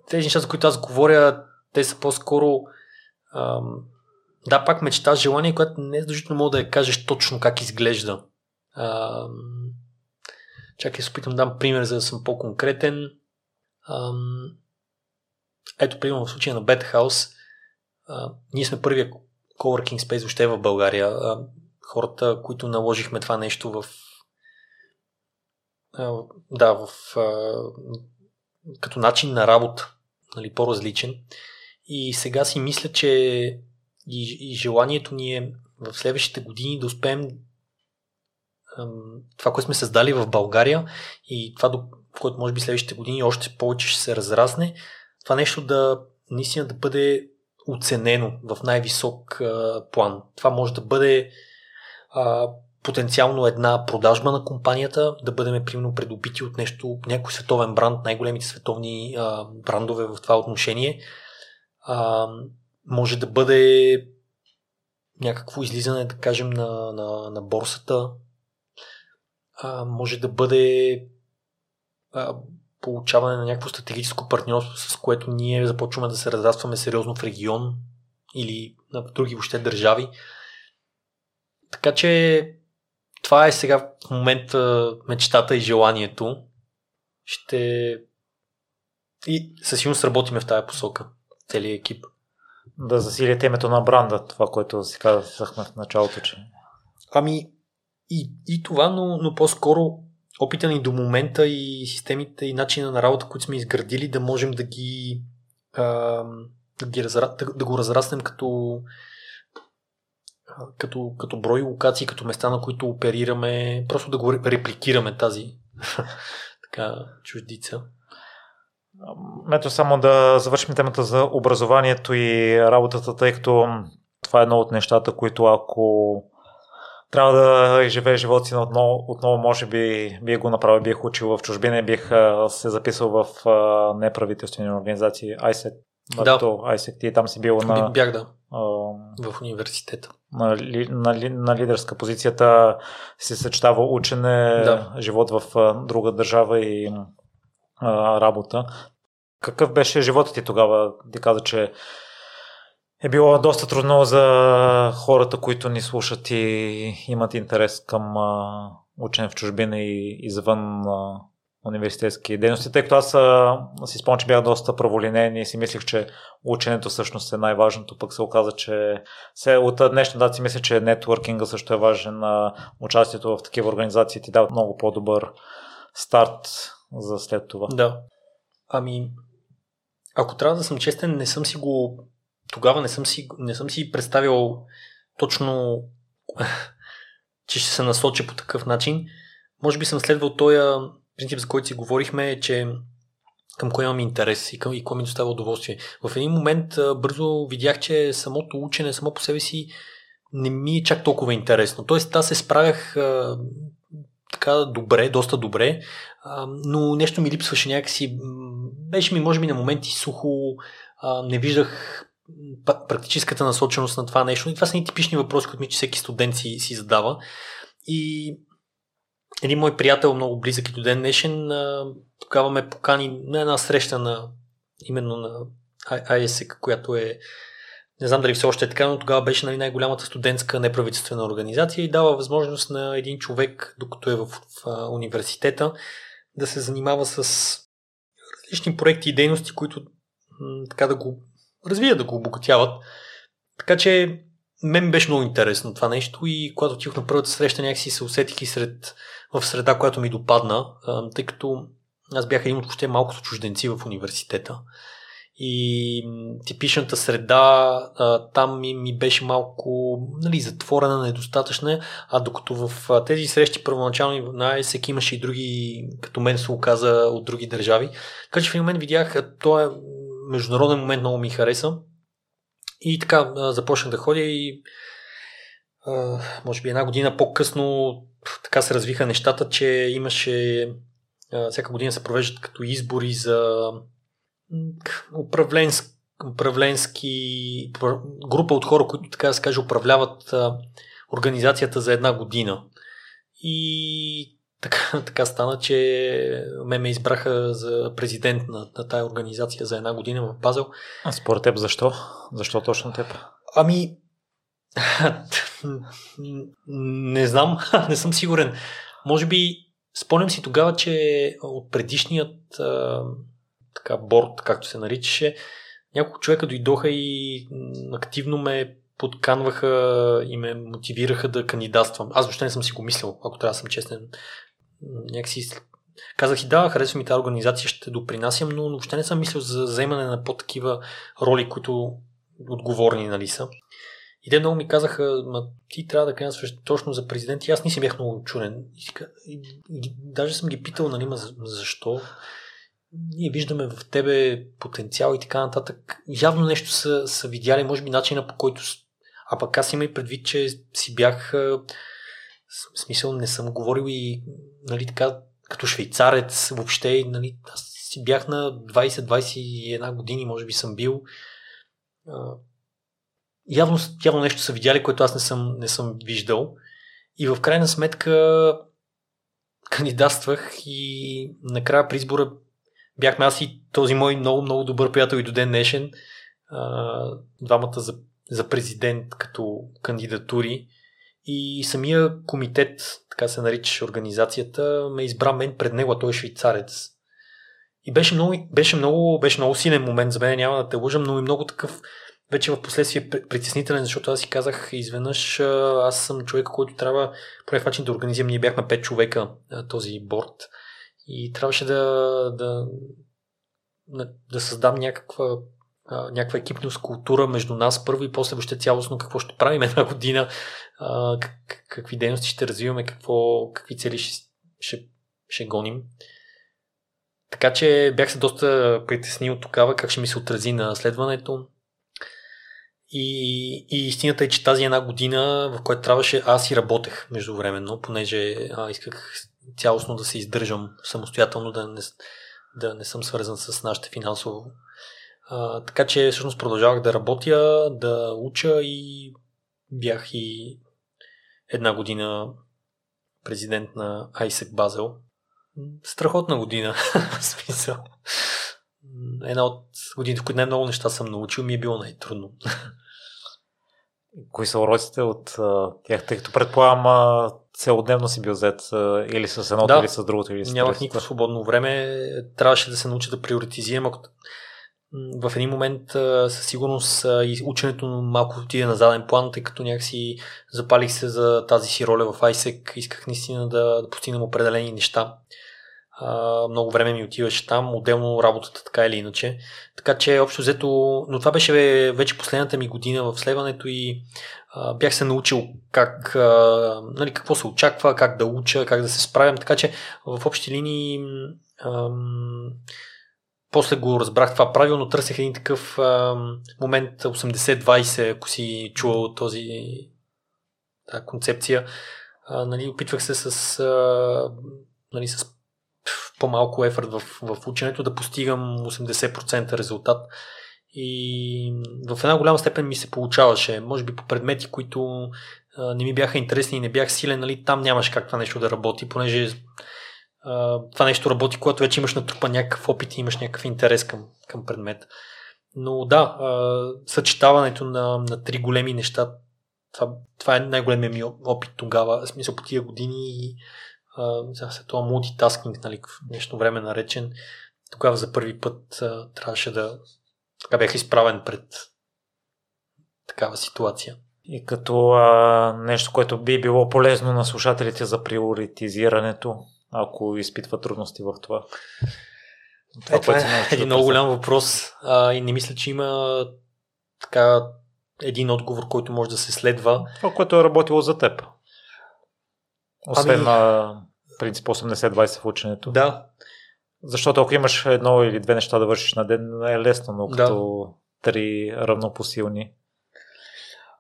тези неща, за които аз говоря, те са по-скоро а, да, пак мечта, желание, което не е задължително мога да я кажеш точно как изглежда. А, чакай, се опитам да дам пример, за да съм по-конкретен. А, ето, примерно в случая на Бетхаус, ние сме първия coworking space въобще в България. Хората, които наложихме това нещо в да, в като начин на работа, нали, по-различен. И сега си мисля, че и, и желанието ни е в следващите години да успеем това, което сме създали в България и това, до което може би следващите години още повече ще се разрасне, това нещо да наистина да бъде оценено в най-висок а, план. Това може да бъде а, потенциално една продажба на компанията, да бъдем примерно предобити от нещо, някой световен бранд, най-големите световни а, брандове в това отношение. А, може да бъде някакво излизане, да кажем, на, на, на борсата. А, може да бъде а, получаване на някакво стратегическо партньорство, с което ние започваме да се разрастваме сериозно в регион или на други въобще държави. Така че това е сега в момента мечтата и желанието. Ще и със сигурност работиме в тази посока. Целият екип. Да засилите името на бранда, това, което си казахме в началото, че... Ами и, и това, но, но по-скоро опита ни до момента и системите и начина на работа, които сме изградили, да можем да ги, а, да, ги разра... да, да го разраснем като, като, като брой локации, като места, на които оперираме, просто да го репликираме тази [laughs] така чуждица. Ето само да завършим темата за образованието и работата, тъй като това е едно от нещата, които ако трябва да изживее живота си отново, отново може би бих го направил, бих учил в чужбина и бих се записал в неправителствени организации ISEC. Да. ISEC ти там си бил на... Бях да. В университета. На, на, на лидерска позицията се съчетава учене, да. живот в друга държава и а, работа. Какъв беше животът ти тогава? Ти каза, че е било доста трудно за хората, които ни слушат и имат интерес към а, учене в чужбина и извън а, университетски дейности, тъй като аз си спомням, че бях доста праволинен и си мислих, че ученето всъщност е най-важното, пък се оказа, че се, от днешна дата си мисля, че нетворкинга също е важен, участието в такива организации ти дава много по-добър старт за след това. Да. Ами, ако трябва да съм честен, не съм си го тогава не съм си, не съм си представил точно, [laughs] че ще се насоча по такъв начин. Може би съм следвал този принцип, за който си говорихме, че към кой имам интерес и, към, и кой ми доставя удоволствие. В един момент бързо видях, че самото учене само по себе си не ми е чак толкова интересно. Тоест, аз се справях така добре, доста добре, но нещо ми липсваше някакси. Беше ми, може би, на моменти сухо, не виждах практическата насоченост на това нещо. И това са ни типични въпроси, които ми, че всеки студент си, си задава. И един мой приятел, много близък и до ден днешен, тогава ме покани на една среща на именно на ISEC, която е не знам дали все още е така, но тогава беше нали, най-голямата студентска неправителствена организация и дава възможност на един човек, докато е в, в, в университета, да се занимава с различни проекти и дейности, които м- така да го развият, да го обогатяват. Така че мен беше много интересно това нещо и когато отидох на първата среща някакси се усетих и сред, в среда, която ми допадна, тъй като аз бях един от въобще малкото чужденци в университета. И типичната среда там ми, ми беше малко нали, затворена, недостатъчна, а докато в тези срещи първоначално на ISEC имаше и други, като мен се оказа от други държави. Така че в един момент видях, то е международен момент много ми хареса. И така, започнах да ходя и може би една година по-късно така се развиха нещата, че имаше всяка година се провеждат като избори за управленски, управленски група от хора, които така да се каже управляват организацията за една година. И така, [laughs] така стана, че ме ме избраха за президент на, на тая организация за една година в Базел. А според теб защо? Защо точно теб? Ами, [laughs] не знам, [laughs] не съм сигурен. Може би, спомням си тогава, че от предишният а, така, борт, както се наричаше, няколко човека дойдоха и активно ме подканваха и ме мотивираха да кандидатствам. Аз въобще не съм си го мислил, ако трябва да съм честен. Някакси казах и да, харесва ми тази организация, ще допринасям, но въобще не съм мислил за заемане на по-такива роли, които отговорни нали са. И те много ми казаха, ма ти трябва да кандидатстваш точно за президент. И аз не си бях много чуден. И, и, даже съм ги питал, нали, ма защо ние виждаме в тебе потенциал и така нататък. Явно нещо са, са видяли, може би начина по който а пък аз има и предвид, че си бях в смисъл не съм говорил и нали, така, като швейцарец въобще, нали, аз си бях на 20-21 години, може би съм бил. Явно, явно нещо са видяли, което аз не съм, не съм виждал. И в крайна сметка кандидатствах и накрая при избора бяхме аз и този мой много, много добър приятел и до ден днешен. Двамата за за президент като кандидатури и самия комитет, така се наричаше организацията, ме избра мен пред него, а той е швейцарец. И беше много, беше много, беше много силен момент за мен, няма да те лъжам, но и много такъв вече в последствие притеснителен, защото аз си казах изведнъж, аз съм човек, който трябва по някакъв начин да организирам. Ние бяхме 5 човека този борт и трябваше да, да, да създам някаква някаква екипност, култура между нас първо и после въобще цялостно какво ще правим една година, какви дейности ще развиваме, какво, какви цели ще, ще, ще гоним. Така че бях се доста притеснил тогава как ще ми се отрази на следването. И, и истината е, че тази една година, в която трябваше, аз и работех междувременно, понеже а, исках цялостно да се издържам самостоятелно, да не, да не съм свързан с нашите финансово а, така че всъщност продължавах да работя, да уча и бях и една година президент на ISEC Базел. Страхотна година, [laughs] в смисъл. Една от годините, в които най-много неща съм научил, ми е било най-трудно. Кои са уроците от тях, тъй като предполагам целодневно си бил взет или с едното, да, или с другото? Или с нямах никакво свободно време. Трябваше да се науча да приоритизирам. Ако в един момент със сигурност ученето малко отиде на заден план, тъй като някакси запалих се за тази си роля в ISEC, исках наистина да, да постигнем определени неща. Много време ми отиваше там, отделно работата така или иначе. Така че общо взето, но това беше вече последната ми година в следването и бях се научил как, нали, какво се очаква, как да уча, как да се справям, така че в общи линии uh, после го разбрах това правилно, търсех един такъв а, момент 80-20, ако си чувал този тази концепция. А, нали, опитвах се с, а, нали, с по-малко ефорт в, в ученето да постигам 80% резултат. И в една голяма степен ми се получаваше. Може би по предмети, които а, не ми бяха интересни и не бях силен, нали, там нямаше как това нещо да работи, понеже това нещо работи, когато вече имаш натрупа някакъв опит и имаш някакъв интерес към, към предмет. Но да, съчетаването на, на три големи неща, това, това е най-големият ми опит тогава, в смисъл по тия години и след това мултитаскинг, нали, в нещо време наречен, тогава за първи път трябваше да така бях изправен пред такава ситуация. И като а, нещо, което би било полезно на слушателите за приоритизирането, ако изпитва трудности в това? Това, е, това е един много голям въпрос а, и не мисля, че има така един отговор, който може да се следва. Това, което е работило за теб. Освен ами... на принцип 80-20 в ученето. Да. Защото ако имаш едно или две неща да вършиш на ден, е лесно, но като да. три равнопосилни.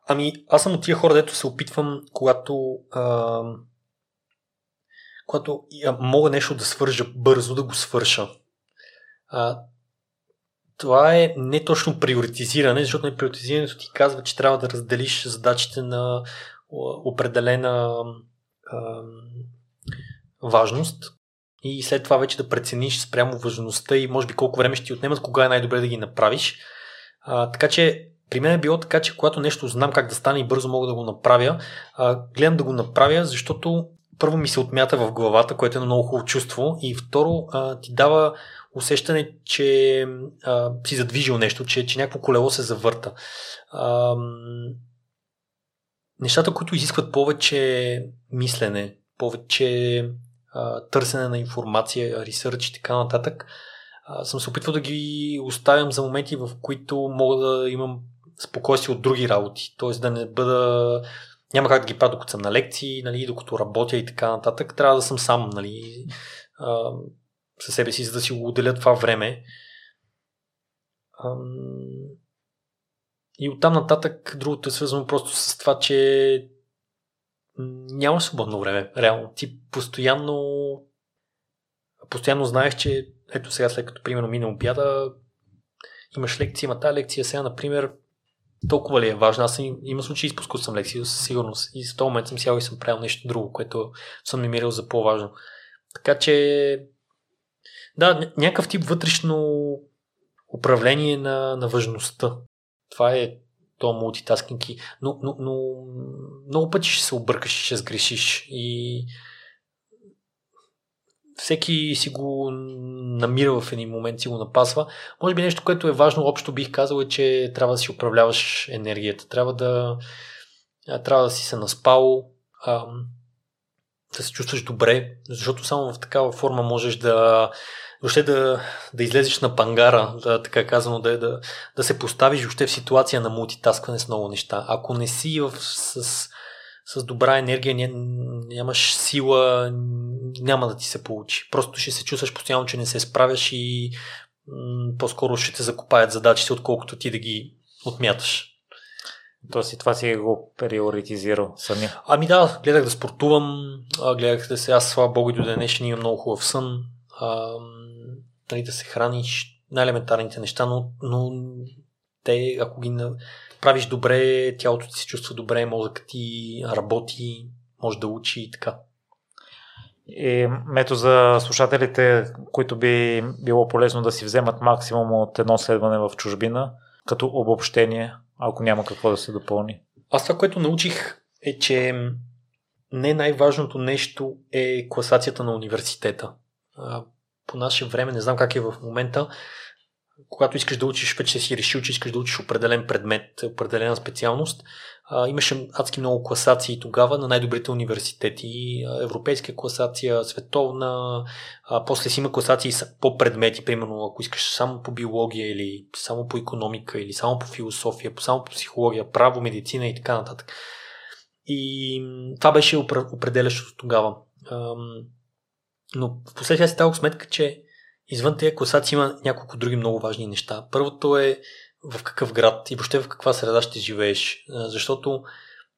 Ами, аз съм от тия хора, дето се опитвам, когато, а, когато мога нещо да свържа бързо, да го свърша. А, това е не точно приоритизиране, защото не приоритизирането ти казва, че трябва да разделиш задачите на определена а, важност и след това вече да прецениш спрямо важността и може би колко време ще ти отнемат, кога е най-добре да ги направиш. А, така че при мен е било така, че когато нещо знам как да стане и бързо мога да го направя, а, гледам да го направя, защото първо ми се отмята в главата, което е много хубаво чувство и второ а, ти дава усещане, че а, си задвижил нещо, че, че някакво колело се завърта. А, нещата, които изискват повече мислене, повече а, търсене на информация, ресърч и така нататък, а, съм се опитвал да ги оставям за моменти, в които мога да имам спокойствие от други работи. Тоест да не бъда няма как да ги правя докато съм на лекции, нали, докато работя и така нататък. Трябва да съм сам, нали, а, със себе си, за да си го отделя това време. И оттам нататък другото е свързано просто с това, че няма свободно време. Реално. Ти постоянно постоянно знаеш, че ето сега след като примерно мина обяда, имаш лекция, има тази лекция сега, например, толкова ли е важна? Аз съм, има случаи изпускал съм лекция със сигурност и в този момент съм сял и съм правил нещо друго, което съм намирал за по-важно. Така че да, някакъв тип вътрешно управление на, на важността. Това е то мултитаскинг. Но, но, но много пъти ще се объркаш и ще сгрешиш. И всеки си го намира в един момент, си го напасва. Може би нещо, което е важно, общо бих казал, е, че трябва да си управляваш енергията. Трябва да, трябва да си се наспал, да се чувстваш добре, защото само в такава форма можеш да въобще да, да излезеш на пангара, да, така казано, да, да, да се поставиш въобще в ситуация на мултитаскване с много неща. Ако не си в, с, с добра енергия, нямаш сила, няма да ти се получи. Просто ще се чувстваш постоянно, че не се справяш и м- по-скоро ще те закопаят задачите, отколкото ти да ги отмяташ. Тоест и това си го приоритизирал сами. Ами да, гледах да спортувам, гледах да се, аз слава богу и до днешен имам много хубав сън, а, нали, да се храниш, най-елементарните неща, но, но те, ако ги правиш добре, тялото ти се чувства добре, мозъкът ти работи, може да учи и така. И мето за слушателите, които би било полезно да си вземат максимум от едно следване в чужбина, като обобщение, ако няма какво да се допълни. Аз това, което научих е, че не най-важното нещо е класацията на университета. По наше време, не знам как е в момента, когато искаш да учиш, вече си решил, че искаш да учиш определен предмет, определена специалност, а, имаше адски много класации тогава на най-добрите университети. Европейска класация, световна, а, после си има класации по предмети, примерно ако искаш само по биология или само по економика или само по философия, само по психология, право, медицина и така нататък. И това беше определящото тогава. Но в последствие си дадох сметка, че извън тези класации има няколко други много важни неща. Първото е в какъв град и въобще в каква среда ще живееш. Защото,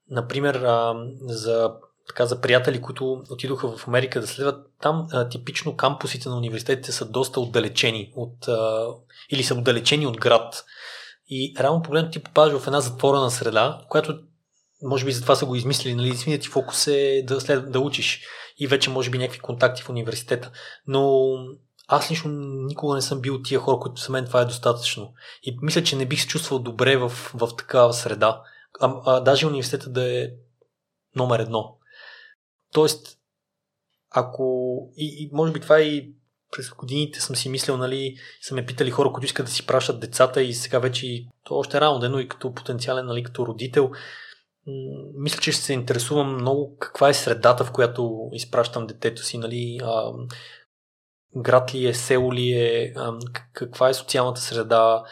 например, за, така, за приятели, които отидоха в Америка да следват, там типично кампусите на университетите са доста отдалечени от, или са отдалечени от град. И реално погледно ти попадаш в една затворена среда, която може би за това са го измислили, нали, ти фокус е да, след, да учиш и вече може би някакви контакти в университета. Но аз лично никога не съм бил тия хора, които за мен това е достатъчно. И мисля, че не бих се чувствал добре в, в такава среда. А, а даже университета да е номер едно. Тоест, ако... И, и може би това и през годините съм си мислил, нали, са ме питали хора, които искат да си пращат децата и сега вече то още е рано дено и като потенциален, нали, като родител, мисля, че ще се интересувам много каква е средата, в която изпращам детето си, нали, а, град ли е, село ли е, каква е социалната среда,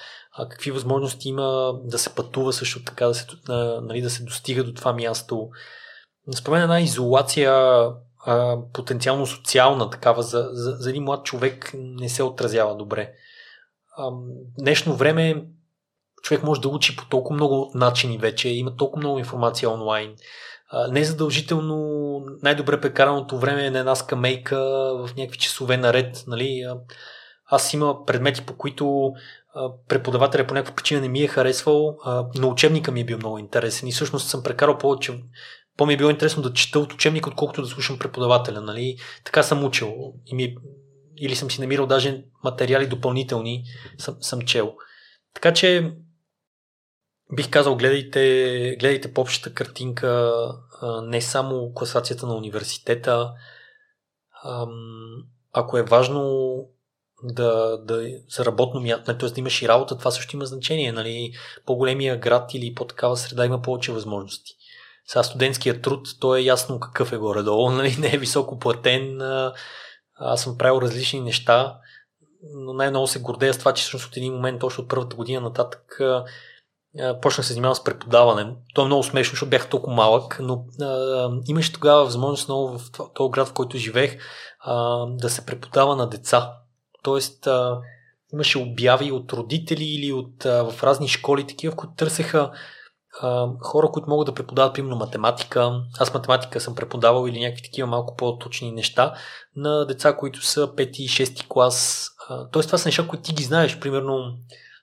какви възможности има да се пътува също така, да се, нали, да се достига до това място. Спомен една изолация потенциално социална такава за, за, за един млад човек не се отразява добре. А, днешно време човек може да учи по толкова много начини вече, има толкова много информация онлайн. Не задължително най-добре прекараното време е на една скамейка в някакви часове наред. Нали? Аз има предмети, по които преподавателя по някаква причина не ми е харесвал, но учебника ми е бил много интересен и всъщност съм прекарал повече по-ми е било интересно да чета от учебника, отколкото да слушам преподавателя. Нали? Така съм учил. И ми, или съм си намирал даже материали допълнителни, съм, съм чел. Така че бих казал, гледайте, гледайте по общата картинка, не само класацията на университета. Ако е важно да, да за работно място, т.е. да имаш и работа, това също има значение. Нали? По-големия град или по-такава среда има повече възможности. Сега студентският труд, то е ясно какъв е горе-долу, [laughs] нали? не е високо платен. Аз съм правил различни неща, но най-много се гордея с това, че всъщност от един момент, точно от първата година нататък, почнах се занимавам с преподаване. То е много смешно, защото бях толкова малък, но а, имаше тогава възможност много в този град, в който живеех, а, да се преподава на деца. Тоест, а, имаше обяви от родители или от, а, в разни школи, такива, в които търсеха а, хора, които могат да преподават, примерно математика. Аз математика съм преподавал или някакви такива малко по-точни неща на деца, които са 5 и 6 клас. А, тоест, това са неща, които ти ги знаеш. Примерно,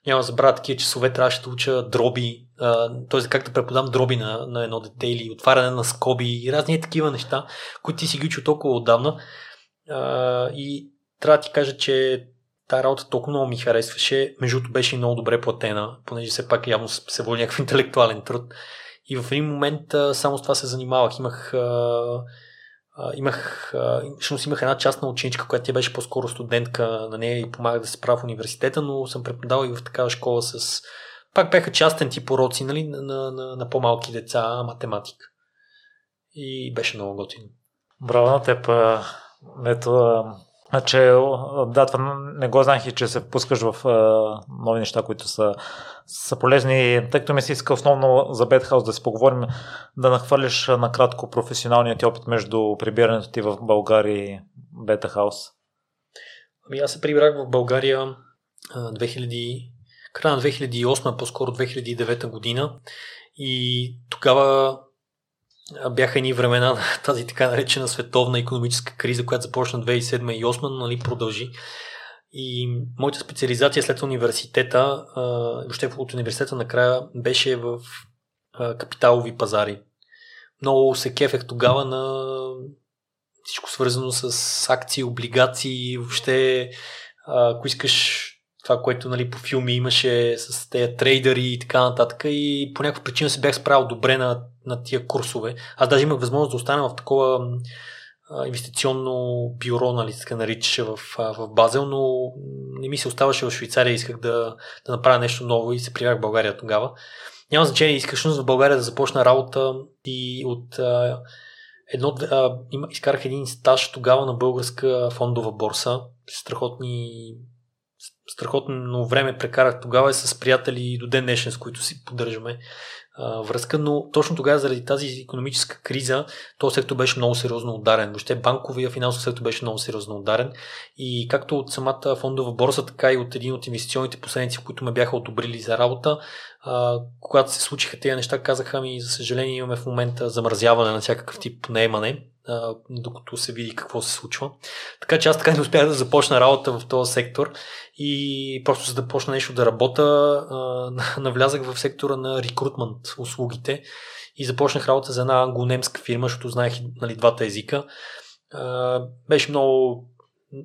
няма да забравя такива часове, трябваше да уча дроби, т.е. как да преподам дроби на, на едно дете или отваряне на скоби и разни такива неща, които ти си ги учил толкова отдавна. А, и трябва да ти кажа, че тази работа толкова много ми харесваше. Между беше и много добре платена, понеже все пак явно се води някакъв [laughs] интелектуален труд. И в един момент само с това се занимавах. Имах, а, а, имах, а, всъщност имах една частна ученичка, която тя беше по-скоро студентка на нея и помагах да се правя в университета, но съм преподавал и в такава школа с... Пак бяха частен тип уроци, нали, на, на, на, на по-малки деца, математика. И беше много готино. Браво на теб. Ето, че да, това не го знаех и че се впускаш в нови неща, които са, са полезни. Тъй като ми се иска основно за Бетхаус да си поговорим, да нахвърлиш накратко професионалният ти опит между прибирането ти в България и Бетхаус. Ами аз се прибрах в България 2000, края на 2008, по-скоро 2009 година и тогава бяха едни времена на [laughs] тази така наречена световна економическа криза, която започна 2007 и 2008, но нали, продължи. И моята специализация след университета, въобще от университета накрая, беше в капиталови пазари. Много се кефех тогава на всичко свързано с акции, облигации, въобще ако искаш това, което нали, по филми имаше с тези трейдери и така нататък. И по някаква причина се бях справил добре на, на тия курсове. Аз даже имах възможност да остана в такова инвестиционно бюро, нали, така наричаше в, в Базел, но не ми се оставаше в Швейцария, исках да, да направя нещо ново и се приях в България тогава. Няма значение, исках в България да започна работа и от а, едно, а, изкарах един стаж тогава на българска фондова борса. Страхотни страхотно време прекарах тогава и с приятели до ден днешен, с които си поддържаме връзка, но точно тогава заради тази економическа криза, този сектор беше много сериозно ударен. Въобще банковия финансов сектор беше много сериозно ударен и както от самата фондова борса, така и от един от инвестиционните посредници, които ме бяха одобрили за работа, когато се случиха тези неща, казаха ми, за съжаление имаме в момента замразяване на всякакъв тип наемане, а, докато се види какво се случва. Така че аз така не успях да започна работа в този сектор и просто за да почна нещо да работя, [laughs] навлязах в сектора на рекрутмент услугите и започнах работа за една англо-немска фирма, защото знаех нали, двата езика. А, беше много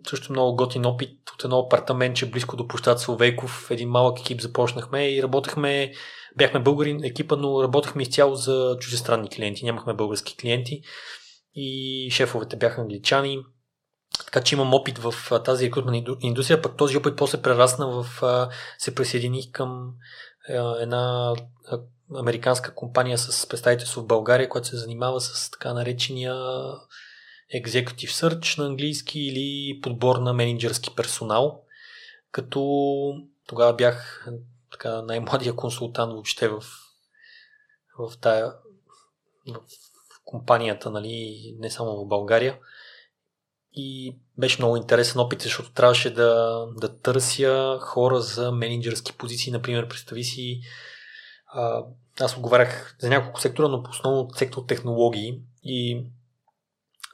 също много готин опит от едно апартаментче близко до площад Словейков. Един малък екип започнахме и работехме, бяхме българин екипа, но работехме изцяло за чужестранни клиенти, нямахме български клиенти и шефовете бяха англичани. Така че имам опит в тази рекрутна индустрия, пък този опит после прерасна в... се присъединих към една американска компания с представителство в България, която се занимава с така наречения Executive Search на английски или подбор на менеджерски персонал, като тогава бях така, най-младия консултант въобще в, в тая в компанията, нали, не само в България. И беше много интересен опит, защото трябваше да, да търся хора за менеджерски позиции. Например, представи си, а, аз отговарях за няколко сектора, но основно сектор технологии и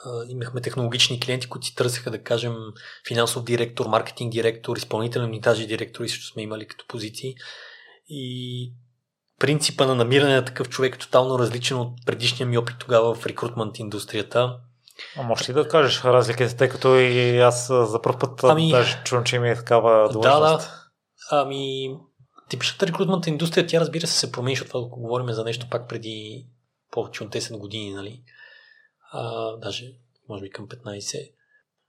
а, имахме технологични клиенти, които си търсеха, да кажем, финансов директор, маркетинг директор, изпълнителен монтажи директор и също сме имали като позиции. И принципа на намиране на такъв човек е тотално различен от предишния ми опит тогава в рекрутмент индустрията. А можеш ли да кажеш разликите, тъй като и аз за първ път ами, даже чувам, че има и такава длъжност. Да, да. Ами, типичната рекрутмент индустрия, тя разбира се се промени, защото ако говорим за нещо пак преди повече от 10 години, нали? А, даже, може би към 15.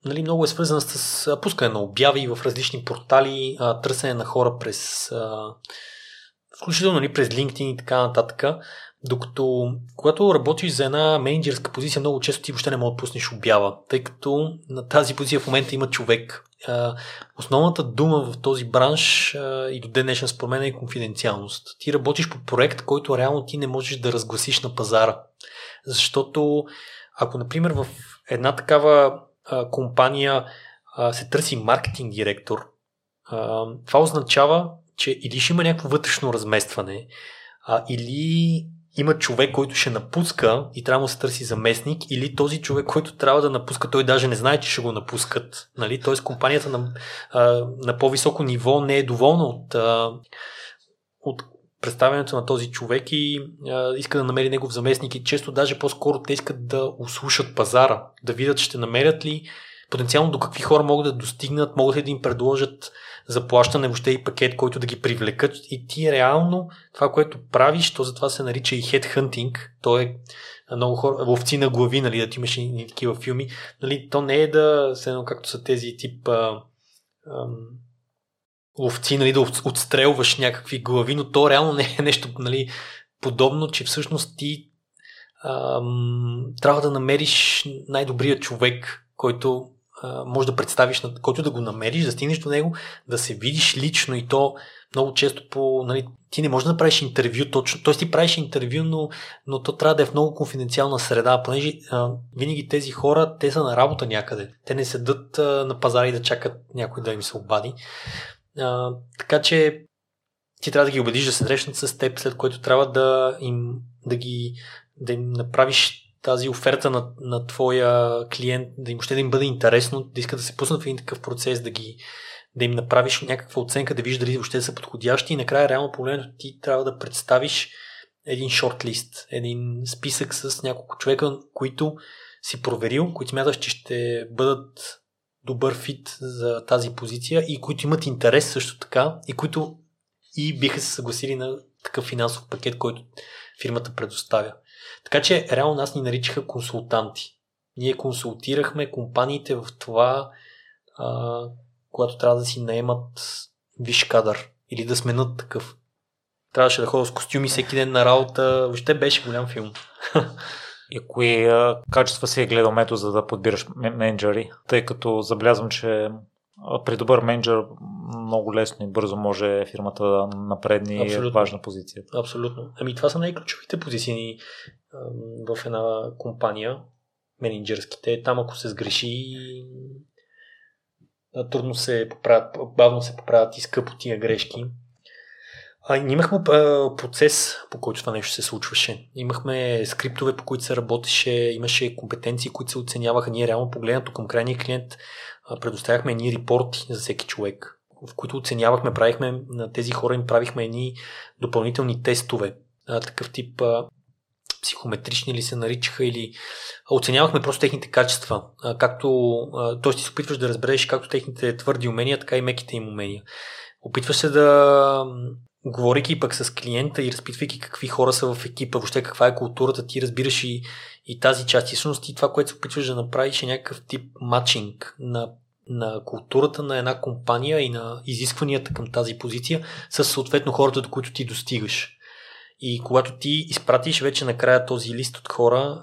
Нали, много е свързана с пускане на обяви в различни портали, а, търсене на хора през а, включително нали, през LinkedIn и така нататък. Докато когато работиш за една менеджерска позиция, много често ти въобще не можеш да пуснеш обява, тъй като на тази позиция в момента има човек. Основната дума в този бранш и до ден днешен според мен е конфиденциалност. Ти работиш по проект, който реално ти не можеш да разгласиш на пазара. Защото ако, например, в една такава компания се търси маркетинг директор, това означава, че или ще има някакво вътрешно разместване, а, или има човек, който ще напуска и трябва да се търси заместник, или този човек, който трябва да напуска, той даже не знае, че ще го напускат. Нали? Тоест компанията на, а, на по-високо ниво не е доволна от, а, от представянето на този човек и а, иска да намери негов заместник и често даже по-скоро те искат да услушат пазара, да видят ще намерят ли потенциално до какви хора могат да достигнат, могат ли да им предложат заплащане въобще и пакет, който да ги привлекат. И ти реално това, което правиш, то затова се нарича и headhunting, то е много хора, ловци на глави, нали, да ти имаш и такива филми, нали, то не е да, едно както са тези тип а, а, ловци, нали, да отстрелваш някакви глави, но то реално не е нещо нали, подобно, че всъщност ти а, трябва да намериш най-добрия човек, който може да представиш, на който да го намериш, да стигнеш до него, да се видиш лично и то много често по... Нали, ти не можеш да направиш интервю точно, т.е. ти правиш интервю, но, но то трябва да е в много конфиденциална среда, понеже а, винаги тези хора, те са на работа някъде. Те не седат а, на пазара и да чакат някой да им се обади. А, така че ти трябва да ги убедиш да се срещнат с теб, след което трябва да им, да ги, да им направиш тази оферта на, на твоя клиент, да им ще да им бъде интересно, да иска да се пуснат в един такъв процес, да ги да им направиш някаква оценка, да виждаш дали въобще са подходящи и накрая реално погледнато ти трябва да представиш един шортлист, един списък с няколко човека, които си проверил, които смяташ, че ще бъдат добър фит за тази позиция и които имат интерес също така и които и биха се съгласили на такъв финансов пакет, който фирмата предоставя. Така че реално нас ни наричаха консултанти. Ние консултирахме компаниите в това, а, когато трябва да си наемат виш кадър или да сменят такъв. Трябваше да ходя с костюми всеки ден на работа. Въобще беше голям филм. [laughs] И кои качества си е гледал мето, за да подбираш менеджери? Тъй като забелязвам, че при добър менеджер много лесно и бързо може фирмата да напредни Абсолютно. важна позиция. Абсолютно. Ами това са най-ключовите позиции в една компания, менеджерските. Там ако се сгреши, трудно се поправят, бавно се поправят и скъпо тия грешки. А, имахме процес, по който това нещо се случваше. Имахме скриптове, по които се работеше, имаше компетенции, които се оценяваха. Ние реално погледнато към крайния клиент предоставяхме едни репорти за всеки човек, в които оценявахме, правихме на тези хора им правихме едни допълнителни тестове. Такъв тип психометрични ли се наричаха или оценявахме просто техните качества, както, т.е. ти се опитваш да разбереш както техните твърди умения, така и меките им умения. Опитваш се да говорейки пък с клиента и разпитвайки какви хора са в екипа, въобще каква е културата, ти разбираш и, и тази част. И всъщност ти това, което се опитваш да направиш е някакъв тип матчинг на, на културата на една компания и на изискванията към тази позиция с съответно хората, до които ти достигаш. И когато ти изпратиш вече накрая този лист от хора,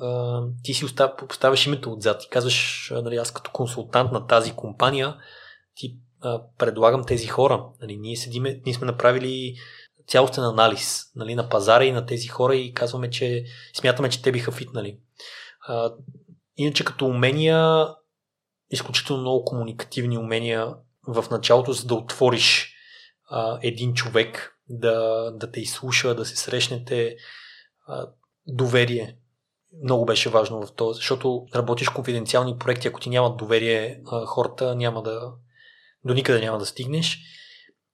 ти си поставяш името отзад и казваш, нали, аз като консултант на тази компания, предлагам тези хора. Нали, ние, седиме, ние сме направили цялостен анализ нали, на пазара и на тези хора и казваме, че смятаме, че те биха фитнали. А, иначе като умения, изключително много комуникативни умения в началото, за да отвориш а, един човек, да, да те изслуша, да се срещнете, а, доверие. Много беше важно в това, защото работиш конфиденциални проекти, ако ти нямат доверие, а, хората няма да, до никъде няма да стигнеш.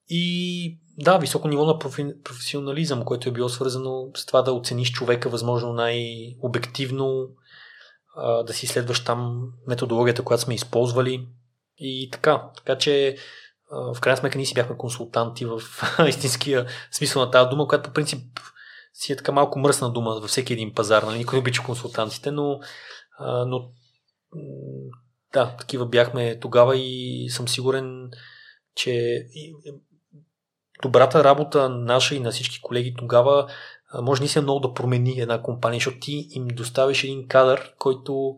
И да, високо ниво на професионализъм, което е било свързано с това да оцениш човека възможно най-обективно, да си следваш там методологията, която сме използвали и така. Така че в крайна сметка ние си бяхме консултанти в [laughs] истинския смисъл на тази дума, която по принцип си е така малко мръсна дума във всеки един пазар. Нали? Никой не обича консултантите, но, но да, такива бяхме тогава и съм сигурен, че добрата работа наша и на всички колеги тогава може наистина много да промени една компания, защото ти им доставиш един кадър, който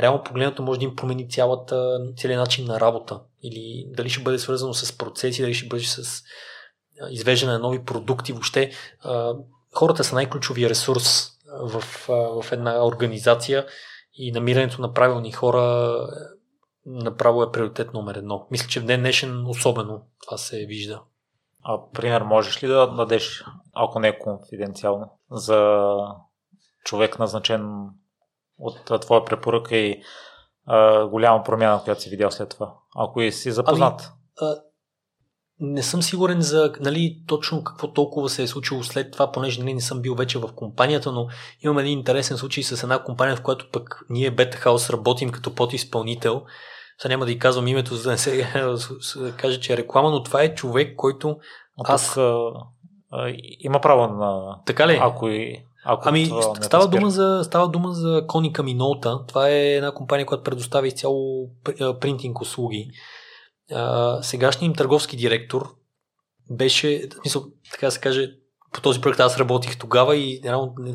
реално погледнато може да им промени цялата, целият начин на работа. Или дали ще бъде свързано с процеси, дали ще бъде с извеждане на нови продукти. Въобще хората са най-ключовия ресурс в, в една организация и намирането на правилни хора направо е приоритет номер едно. Мисля, че в ден днешен особено това се вижда. А, пример, можеш ли да дадеш, ако не е конфиденциално, за човек назначен от твоя препоръка и а, голяма промяна, която си видял след това? Ако и си запознат. Ами, а, не съм сигурен за нали, точно какво толкова се е случило след това, понеже нали, не съм бил вече в компанията, но имам един интересен случай с една компания, в която пък ние Beta House работим като подизпълнител. Сега няма да й казвам името, за да не се [laughs] каже, че е реклама, но това е човек, който аз... Тук, а, а, има право на... Така ли? Ако и ако ами, става дума, за, става дума за Коника Минолта. Това е една компания, която предоставя изцяло принтинг услуги. А, сегашният им търговски директор беше, мисъл, така да се каже, по този проект аз работих тогава и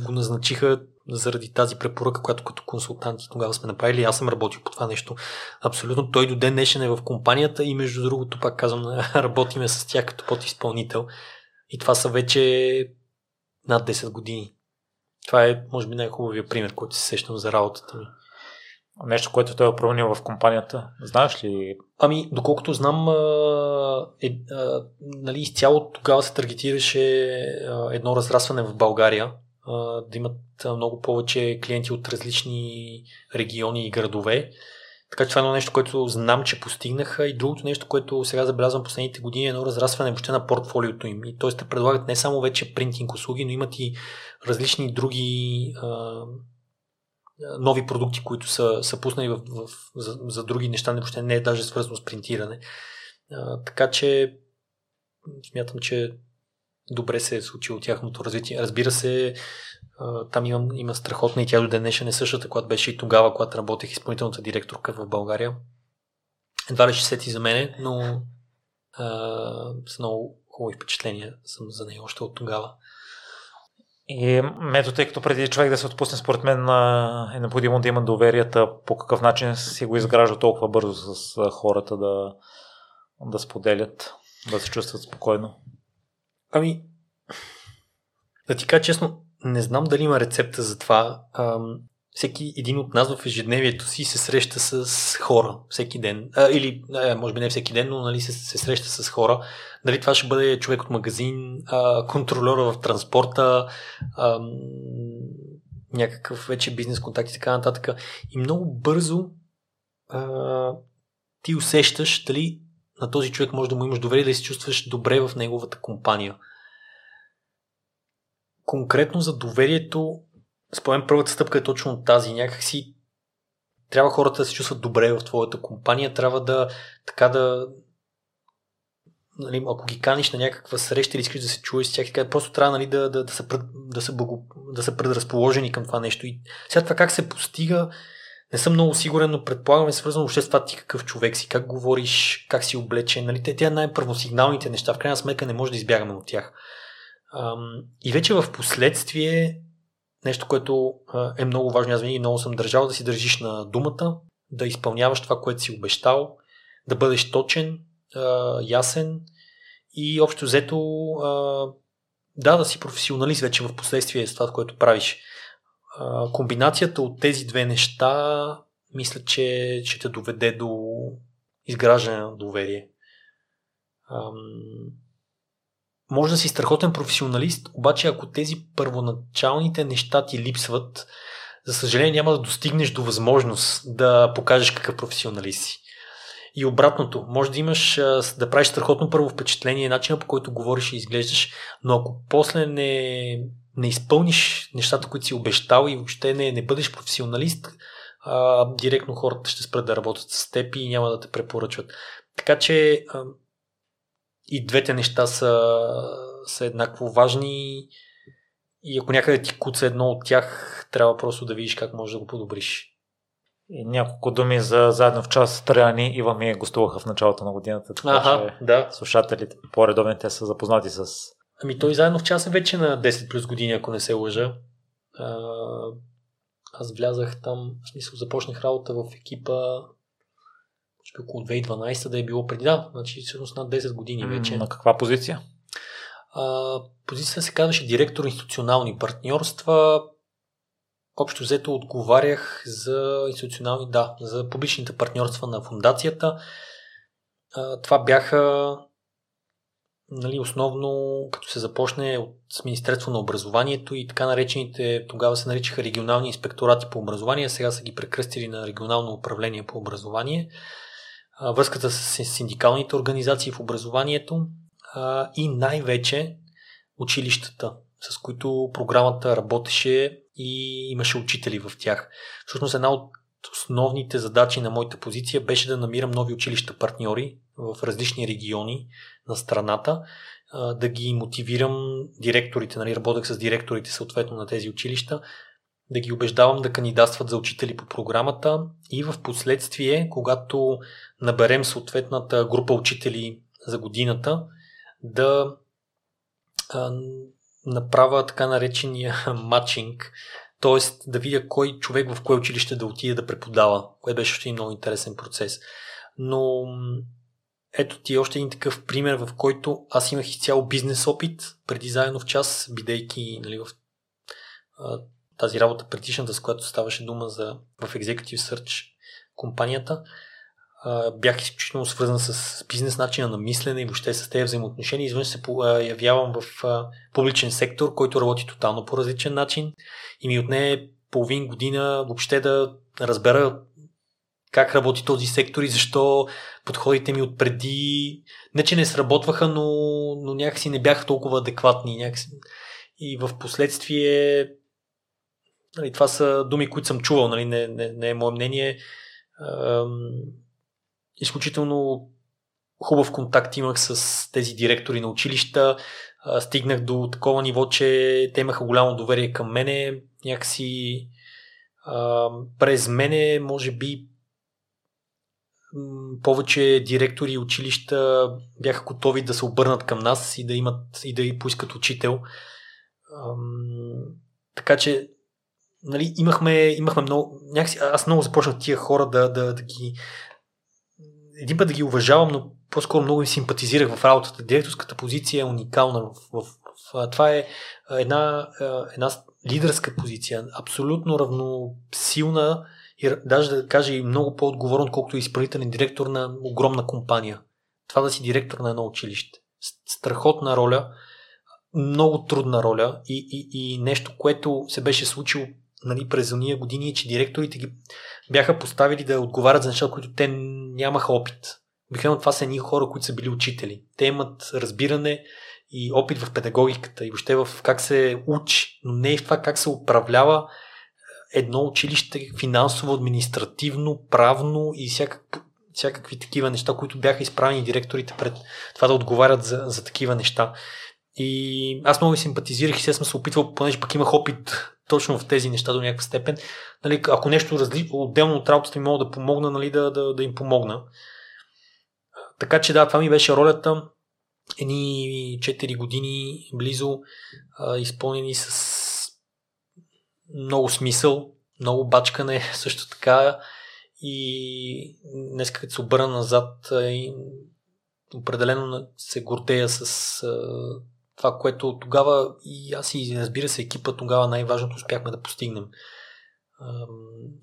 го назначиха заради тази препоръка, която като консултанти тогава сме направили. Аз съм работил по това нещо. Абсолютно. Той до ден днешен е в компанията и между другото, пак казвам, [laughs] работиме с тях като подизпълнител. И това са вече над 10 години. Това е, може би, най-хубавия пример, който се сещам за работата ми. Нещо, което той е променил в компанията, знаеш ли? Ами, доколкото знам, е, е, нали, изцяло тогава се таргетираше едно разрастване в България, да имат много повече клиенти от различни региони и градове. Така че това е едно нещо, което знам, че постигнаха и другото нещо, което сега забелязвам последните години е едно разрастване въобще на портфолиото им. И т.е. те предлагат не само вече принтинг услуги, но имат и различни други а, нови продукти, които са, са пуснали в, в, за, за други неща, не, въобще не е даже свързано с принтиране. А, така че смятам, че добре се е случило тяхното развитие. Разбира се, там имам, има страхотна и тя до днешен е същата, която беше и тогава, когато работех изпълнителната директорка в България. Едва ли ще сети за мене, но а, с много хубави впечатления съм за нея още от тогава. И мето, тъй като преди човек да се отпусне, според мен е необходимо да има доверията, по какъв начин си го изгражда толкова бързо с хората да, да споделят, да се чувстват спокойно. Ами, да ти кажа честно, не знам дали има рецепта за това. Всеки един от нас в ежедневието си се среща с хора всеки ден. А, или, а, може би не всеки ден, но нали, се, се среща с хора. Дали това ще бъде човек от магазин, а, контролера в транспорта, а, някакъв вече бизнес контакт и така нататък. И много бързо а, ти усещаш дали на този човек може да му имаш доверие, да се чувстваш добре в неговата компания. Конкретно за доверието, спомен първата стъпка е точно тази. Някакси трябва хората да се чувстват добре в твоята компания, трябва да така да нали, ако ги каниш на някаква среща или искаш да се чуеш с тях, така, просто трябва нали, да, да, да, са, да, са благо, да са предразположени към това нещо. И сега това как се постига, не съм много сигурен, но предполагам е свързано въобще с това ти какъв човек си, как говориш, как си облечен. Нали? Те, те най-първосигналните неща, в крайна сметка не може да избягаме от тях. Ам, и вече в последствие, нещо, което е много важно, аз винаги много съм държал, да си държиш на думата, да изпълняваш това, което си обещал, да бъдеш точен, ясен и общо взето да, да си професионалист вече в последствие с това, което правиш. комбинацията от тези две неща мисля, че ще те доведе до изграждане на доверие. Може да си страхотен професионалист, обаче ако тези първоначалните неща ти липсват, за съжаление няма да достигнеш до възможност да покажеш какъв професионалист си. И обратното, може да имаш, да правиш страхотно първо впечатление, начина по който говориш и изглеждаш, но ако после не, не изпълниш нещата, които си обещал и въобще не, не бъдеш професионалист, а, директно хората ще спрат да работят с теб и няма да те препоръчват. Така че и двете неща са, са еднакво важни и ако някъде ти куца едно от тях, трябва просто да видиш как можеш да го подобриш. И няколко думи за заедно в час Траяни и ми гостуваха в началото на годината, така ага, че да. слушателите по-редовни те са запознати с... Ами той заедно в час е вече на 10 плюс години, ако не се лъжа. А, аз влязах там, в смисъл започнах работа в екипа около 2012 да е било преди, да, значи всъщност над 10 години вече. На каква позиция? А, позицията се казваше директор институционални партньорства. Общо взето отговарях за институционални, да, за публичните партньорства на фундацията. А, това бяха нали, основно като се започне от Министерство на образованието и така наречените, тогава се наричаха регионални инспекторати по образование, сега са ги прекръстили на регионално управление по образование. Връзката с синдикалните организации в образованието и най-вече училищата, с които програмата работеше и имаше учители в тях. Всъщност една от основните задачи на моята позиция беше да намирам нови училища партньори в различни региони на страната, да ги мотивирам директорите, нали, работех с директорите съответно на тези училища, да ги убеждавам да кандидатстват за учители по програмата и в последствие, когато наберем съответната група учители за годината, да направя така наречения [laughs] матчинг, т.е. да видя кой човек в кое училище да отиде да преподава, което беше още един много интересен процес. Но ето ти още един такъв пример, в който аз имах изцяло бизнес опит преди заедно в час, бидейки нали, в тази работа предишната, с която ставаше дума за в Executive Search компанията бях изключително свързан с бизнес начина на мислене и въобще с тези взаимоотношения. Извън се явявам в публичен сектор, който работи тотално по различен начин и ми отне половин година въобще да разбера как работи този сектор и защо подходите ми отпреди не че не сработваха, но, но някакси не бяха толкова адекватни. Някакси. И в последствие нали, това са думи, които съм чувал, нали, не, не, не е мое мнение изключително хубав контакт имах с тези директори на училища. Стигнах до такова ниво, че те имаха голямо доверие към мене. Някакси през мене, може би, повече директори и училища бяха готови да се обърнат към нас и да имат и да поискат учител. Така че нали, имахме, имахме много. Някакси, аз много започнах тия хора да, да, да ги един път да ги уважавам, но по-скоро много им симпатизирах в работата. Директорската позиция е уникална. В, в, в, това е една, една лидерска позиция, абсолютно равносилна и даже да кажа и много по-отговорен, колкото е изпълнителен директор на огромна компания. Това да си директор на едно училище. Страхотна роля, много трудна роля и, и, и нещо, което се беше случило нали, през уния години, че директорите ги бяха поставили да отговарят за неща, които те нямаха опит. Обикновено това са едни хора, които са били учители. Те имат разбиране и опит в педагогиката и въобще в как се учи, но не и в това как се управлява едно училище финансово, административно, правно и всякак, всякакви такива неща, които бяха изправени директорите пред това да отговарят за, за такива неща. И аз много симпатизирах и сега съм се опитвал, понеже пък имах опит точно в тези неща до някаква степен. Нали, ако нещо разли... отделно от работата ми мога да помогна, нали, да, да, да им помогна. Така че да, това ми беше ролята. Едни 4 години близо, а, изпълнени с много смисъл, много бачкане [laughs] също така. И днес като се обърна назад, и определено се гордея с това, което тогава и аз и разбира се екипа тогава най-важното успяхме да постигнем.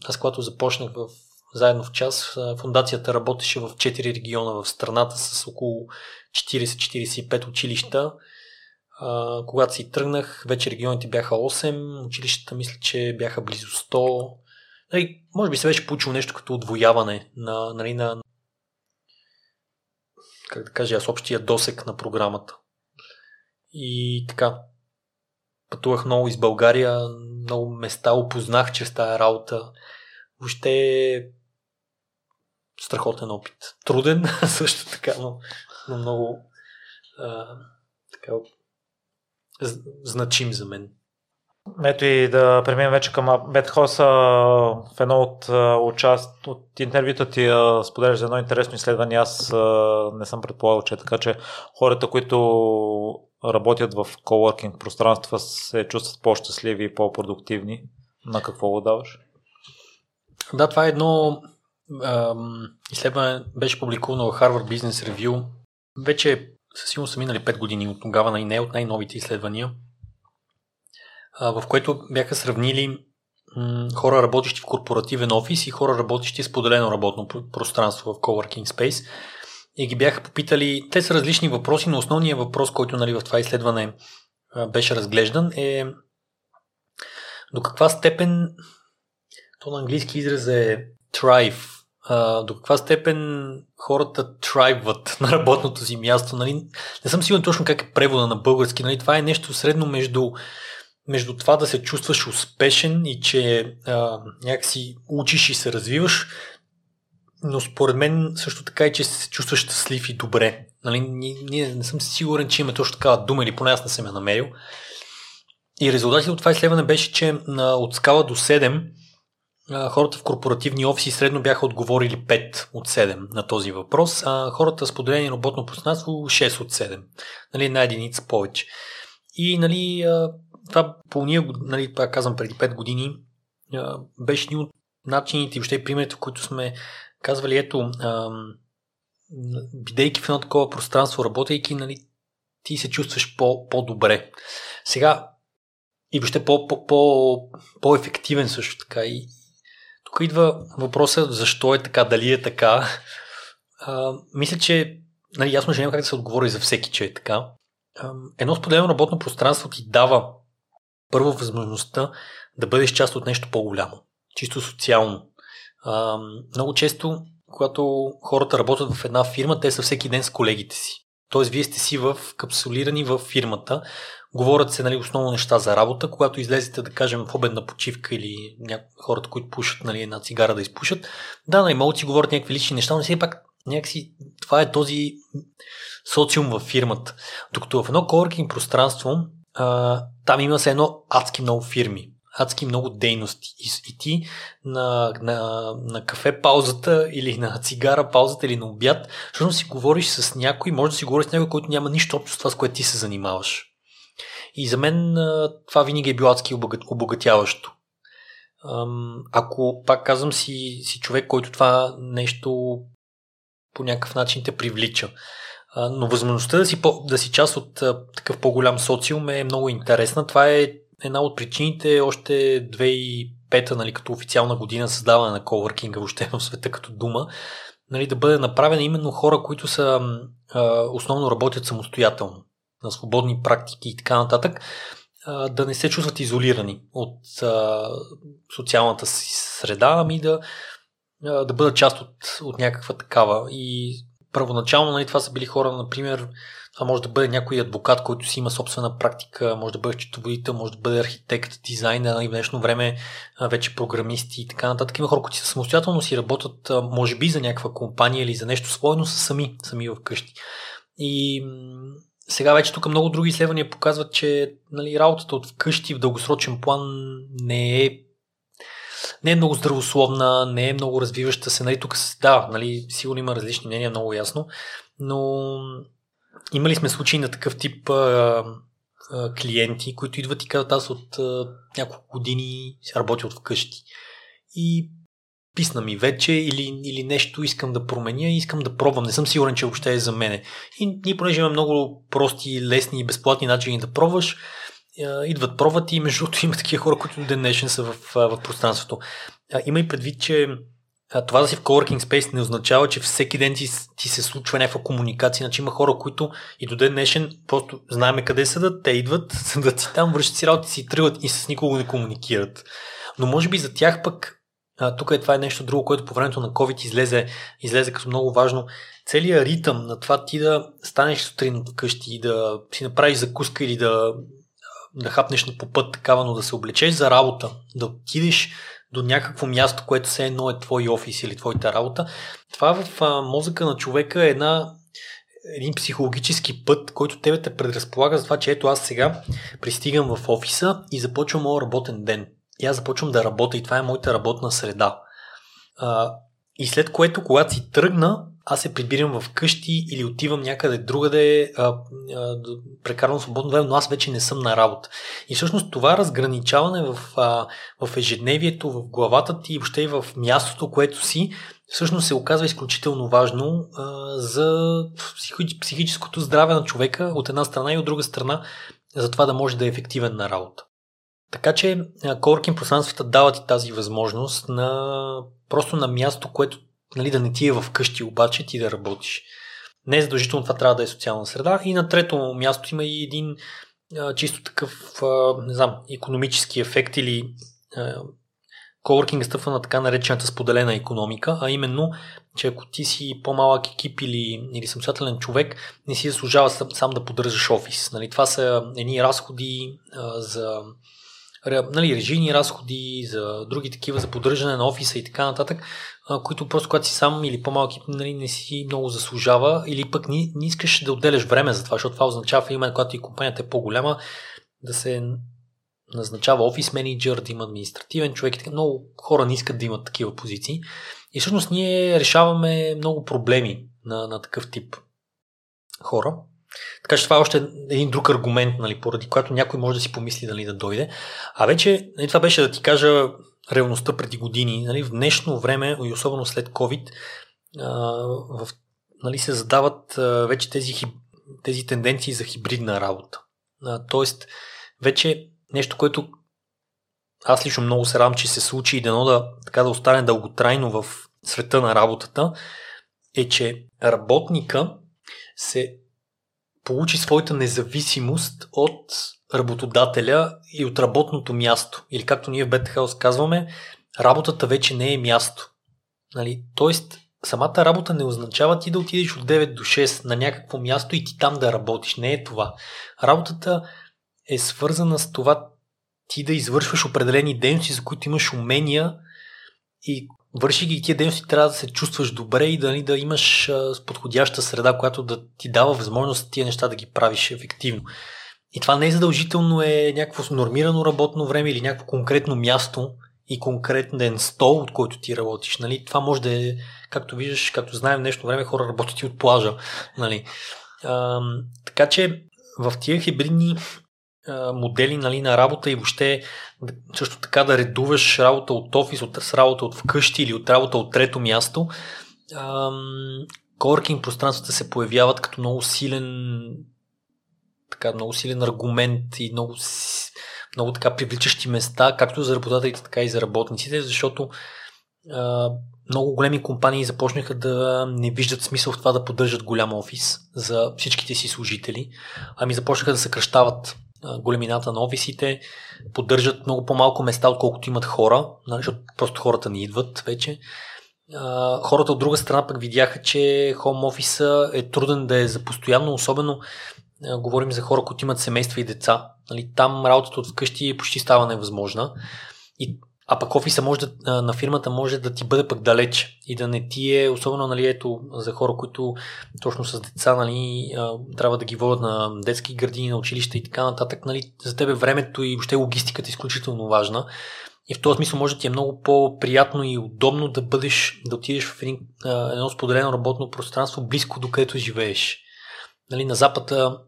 Аз когато започнах в заедно в час, фундацията работеше в 4 региона в страната с около 40-45 училища. когато си тръгнах, вече регионите бяха 8, училищата мисля, че бяха близо 100. Нали, може би се беше получило нещо като отвояване на, нали, на как да кажа, аз общия досек на програмата. И така, пътувах много из България, много места опознах чрез тази работа. Въобще страхотен опит. Труден [laughs] също така, но, но много а, така, значим за мен. Ето и да преминем вече към Бетхоса. В едно от, участ... от интервюта ти споделяш за едно интересно изследване. Аз не съм предполагал, че е така, че хората, които работят в коворкинг пространства, се чувстват по-щастливи и по-продуктивни. На какво го даваш? Да, това е едно ам, изследване, беше публикувано в Harvard Business Review. Вече със сигурност са минали 5 години от тогава, и не от най-новите изследвания в което бяха сравнили хора работещи в корпоративен офис и хора работещи в споделено работно пространство в Coworking Space. И ги бяха попитали, те са различни въпроси, но основният въпрос, който нали, в това изследване беше разглеждан е до каква степен, то на английски израз е thrive, до каква степен хората трайват [laughs] на работното си място. Нали? Не съм сигурен точно как е превода на български. Нали? Това е нещо средно между между това да се чувстваш успешен и че а, някакси учиш и се развиваш, но според мен също така и че се чувстваш щастлив и добре. Нали, ние не съм сигурен, че има точно такава дума или поне аз не съм я намерил. И резултатите от това изследване беше, че на, от скала до 7 а, хората в корпоративни офиси средно бяха отговорили 5 от 7 на този въпрос, а хората с поделени работно пространство 6 от 7. Нали, една единица повече. И нали, това по ние, нали, пак казвам, преди 5 години, беше един от начините и въобще примерите, в които сме казвали, ето, бидейки в едно такова пространство, работейки, нали, ти се чувстваш по, по-добре. Сега, и въобще по, по, по, по-ефективен също така. И тук идва въпроса защо е така, дали е така. А, мисля, че нали, ясно, че няма как да се отговори за всеки, че е така. А, едно споделено работно пространство ти дава първо възможността да бъдеш част от нещо по-голямо, чисто социално. А, много често, когато хората работят в една фирма, те са всеки ден с колегите си. Тоест, вие сте си в капсулирани в фирмата, говорят се нали, основно неща за работа, когато излезете, да кажем, в обедна почивка или ня... хората, които пушат нали, една цигара да изпушат, да, нали, могат си говорят някакви лични неща, но все пак някакси това е този социум в фирмата. Докато в едно коворкинг пространство а, там има се едно адски много фирми, адски много дейности. И, и ти на, на, на кафе паузата или на цигара паузата или на обяд, защото си говориш с някой, може да си говориш с някой, който няма нищо общо с това, с което ти се занимаваш. И за мен това винаги е било адски обогатяващо. Ако, пак казвам, си, си човек, който това нещо по някакъв начин те привлича но възможността да си, да си част от такъв по-голям социум е много интересна. Това е една от причините още 2005 нали, като официална година създаване на коворкинга въобще в света като дума, нали, да бъде направена именно хора, които са а, основно работят самостоятелно, на свободни практики и така нататък, а, да не се чувстват изолирани от а, социалната си среда, ами да, а, да бъдат част от, от някаква такава. И първоначално нали, това са били хора, например, това може да бъде някой адвокат, който си има собствена практика, може да бъде счетоводител, може да бъде архитект, дизайнер, нали, в днешно време вече програмисти и така нататък. Има хора, които са самостоятелно си работят, може би за някаква компания или за нещо свое, но са сами, сами вкъщи. И сега вече тук много други изследвания показват, че нали, работата от вкъщи в дългосрочен план не е не е много здравословна, не е много развиваща се. Нали, тук да, нали, сигурно има различни мнения, много ясно, но имали сме случаи на такъв тип а, а, клиенти, които идват и казват аз от а, няколко години работя от вкъщи. И писна ми вече или, или нещо искам да променя и искам да пробвам. Не съм сигурен, че въобще е за мене. И ние, понеже имаме много прости, лесни и безплатни начини да пробваш, идват, пробват и между другото има такива хора, които до ден днешен са в, в пространството. Има и предвид, че това да си в coworking space не означава, че всеки ден ти, ти се случва някаква комуникация. Значи има хора, които и до ден днешен просто знаеме къде седат, те идват, [laughs] седат си там, връщат си работи си, тръгват и с никого не комуникират. Но може би за тях пък а, тук е това е нещо друго, което по времето на COVID излезе, излезе като много важно. Целият ритъм на това ти да станеш сутрин вкъщи и да си направиш закуска или да, да хапнеш по път такава, но да се облечеш за работа, да отидеш до някакво място, което все едно е твой офис или твоята работа. Това в мозъка на човека е една един психологически път, който тебе те предразполага за това, че ето аз сега пристигам в офиса и започвам моят работен ден. И аз започвам да работя и това е моята работна среда. И след което, когато си тръгна, аз се прибирам в къщи или отивам някъде другаде, а, а, прекарвам свободно време, но аз вече не съм на работа. И всъщност това разграничаване в, а, в ежедневието, в главата ти и въобще и в мястото, което си, всъщност се оказва изключително важно а, за психическото здраве на човека от една страна и от друга страна за това да може да е ефективен на работа. Така че коворкинг пространствата дават и тази възможност на просто на място, което нали, да не ти е в къщи, обаче ти да работиш. Не е задължително това трябва да е социална среда. И на трето място има и един а, чисто такъв, а, не знам, економически ефект или коворкинг стъпва на така наречената споделена економика, а именно, че ако ти си по-малък екип или, или самостоятелен човек, не си заслужава сам, сам да поддържаш офис. Нали, това са едни разходи а, за нали, режийни разходи, за други такива, за поддържане на офиса и така нататък, които просто когато си сам или по-малки нали, не си много заслужава или пък не, не искаш да отделяш време за това, защото това означава именно когато и компанията е по-голяма, да се назначава офис менеджер, да има административен човек и така. Много хора не искат да имат такива позиции. И всъщност ние решаваме много проблеми на, на такъв тип хора. Така че това е още един друг аргумент, нали, поради който някой може да си помисли дали да дойде. А вече, нали, това беше да ти кажа реалността преди години. Нали, в днешно време, и особено след COVID, а, в, нали, се задават а, вече тези, тези тенденции за хибридна работа. А, тоест, вече нещо, което аз лично много се радвам, че се случи и дано да, така да остане дълготрайно в света на работата, е, че работника се получи своята независимост от работодателя и от работното място. Или както ние в BetHealth казваме, работата вече не е място. Нали? Тоест, самата работа не означава ти да отидеш от 9 до 6 на някакво място и ти там да работиш. Не е това. Работата е свързана с това ти да извършваш определени дейности, за които имаш умения и върши ги тия дейности, трябва да се чувстваш добре и да, да имаш подходяща среда, която да ти дава възможност тия неща да ги правиш ефективно. И това не е задължително е някакво нормирано работно време или някакво конкретно място и конкретен стол, от който ти работиш. Нали? Това може да е, както виждаш, както знаем днешно време, хора работят и от плажа. Нали? А, така че в тия хибридни модели нали, на работа и въобще също така да редуваш работа от офис, от, с работа от вкъщи или от работа от трето място. Коворкинг пространствата се появяват като много силен така, много силен аргумент и много, много така привличащи места, както за работодателите, така и за работниците, защото а, много големи компании започнаха да не виждат смисъл в това да поддържат голям офис за всичките си служители, ами започнаха да съкръщават големината на офисите, поддържат много по-малко места, отколкото имат хора, нали, защото просто хората ни идват вече. хората от друга страна пък видяха, че хом офиса е труден да е за постоянно, особено говорим за хора, които имат семейства и деца. Нали, там работата от вкъщи почти става невъзможна. И а пък офиса може да, на фирмата може да ти бъде пък далеч и да не ти е, особено нали, ето, за хора, които точно с деца нали, трябва да ги водят на детски градини, на училища и така нататък. Нали, за тебе времето и въобще логистиката е изключително важна. И в този смисъл може да ти е много по-приятно и удобно да бъдеш, да отидеш в един, едно споделено работно пространство близко до където живееш. Нали, на Запада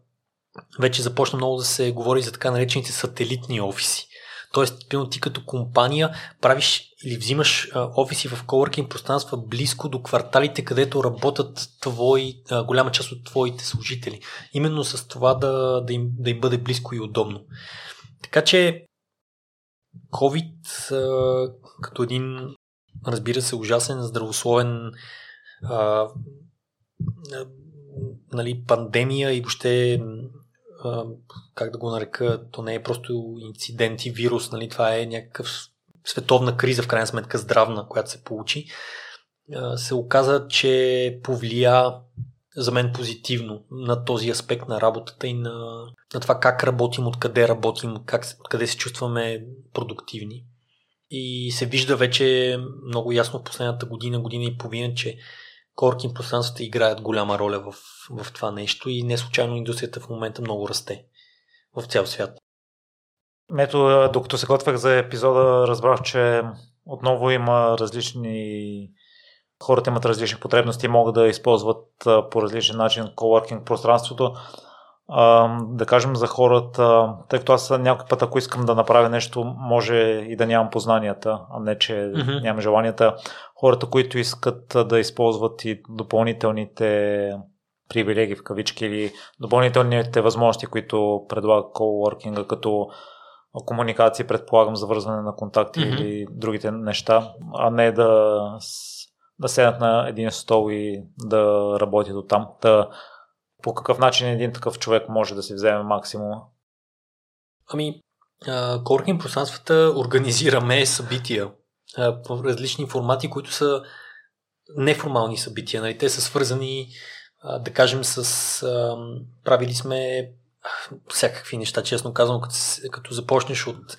вече започна много да се говори за така наречените сателитни офиси Тоест, пилно ти като компания правиш или взимаш а, офиси в коворкинг пространства близко до кварталите, където работят твои, а, голяма част от твоите служители. Именно с това да, да, им, да им бъде близко и удобно. Така че COVID а, като един, разбира се, ужасен здравословен а, нали, пандемия и въобще как да го нарека, то не е просто инцидент и вирус, нали, това е някакъв световна криза, в крайна сметка здравна, която се получи, се оказа, че повлия за мен позитивно на този аспект на работата и на, на това как работим, откъде работим, как, къде се чувстваме продуктивни. И се вижда вече много ясно в последната година, година и половина, че коркин пространствата играят голяма роля в, в това нещо и не случайно индустрията в момента много расте в цял свят. Ето, докато се готвях за епизода, разбрах, че отново има различни хората имат различни потребности и могат да използват по различен начин коворкинг пространството. да кажем за хората, тъй като аз някой път, ако искам да направя нещо, може и да нямам познанията, а не, че mm-hmm. нямам желанията. Хората, които искат да използват и допълнителните привилегии в кавички или допълнителните възможности, които предлага коворкинга, като комуникации, предполагам, завързване на контакти mm-hmm. или другите неща, а не да да седнат на един стол и да работят от там. Та, по какъв начин един такъв човек може да си вземе максимума? Ами, коркинг пространствата организираме събития в различни формати, които са неформални събития. Нали? Те са свързани, да кажем, с... Правили сме всякакви неща, честно казвам, като, като започнеш от...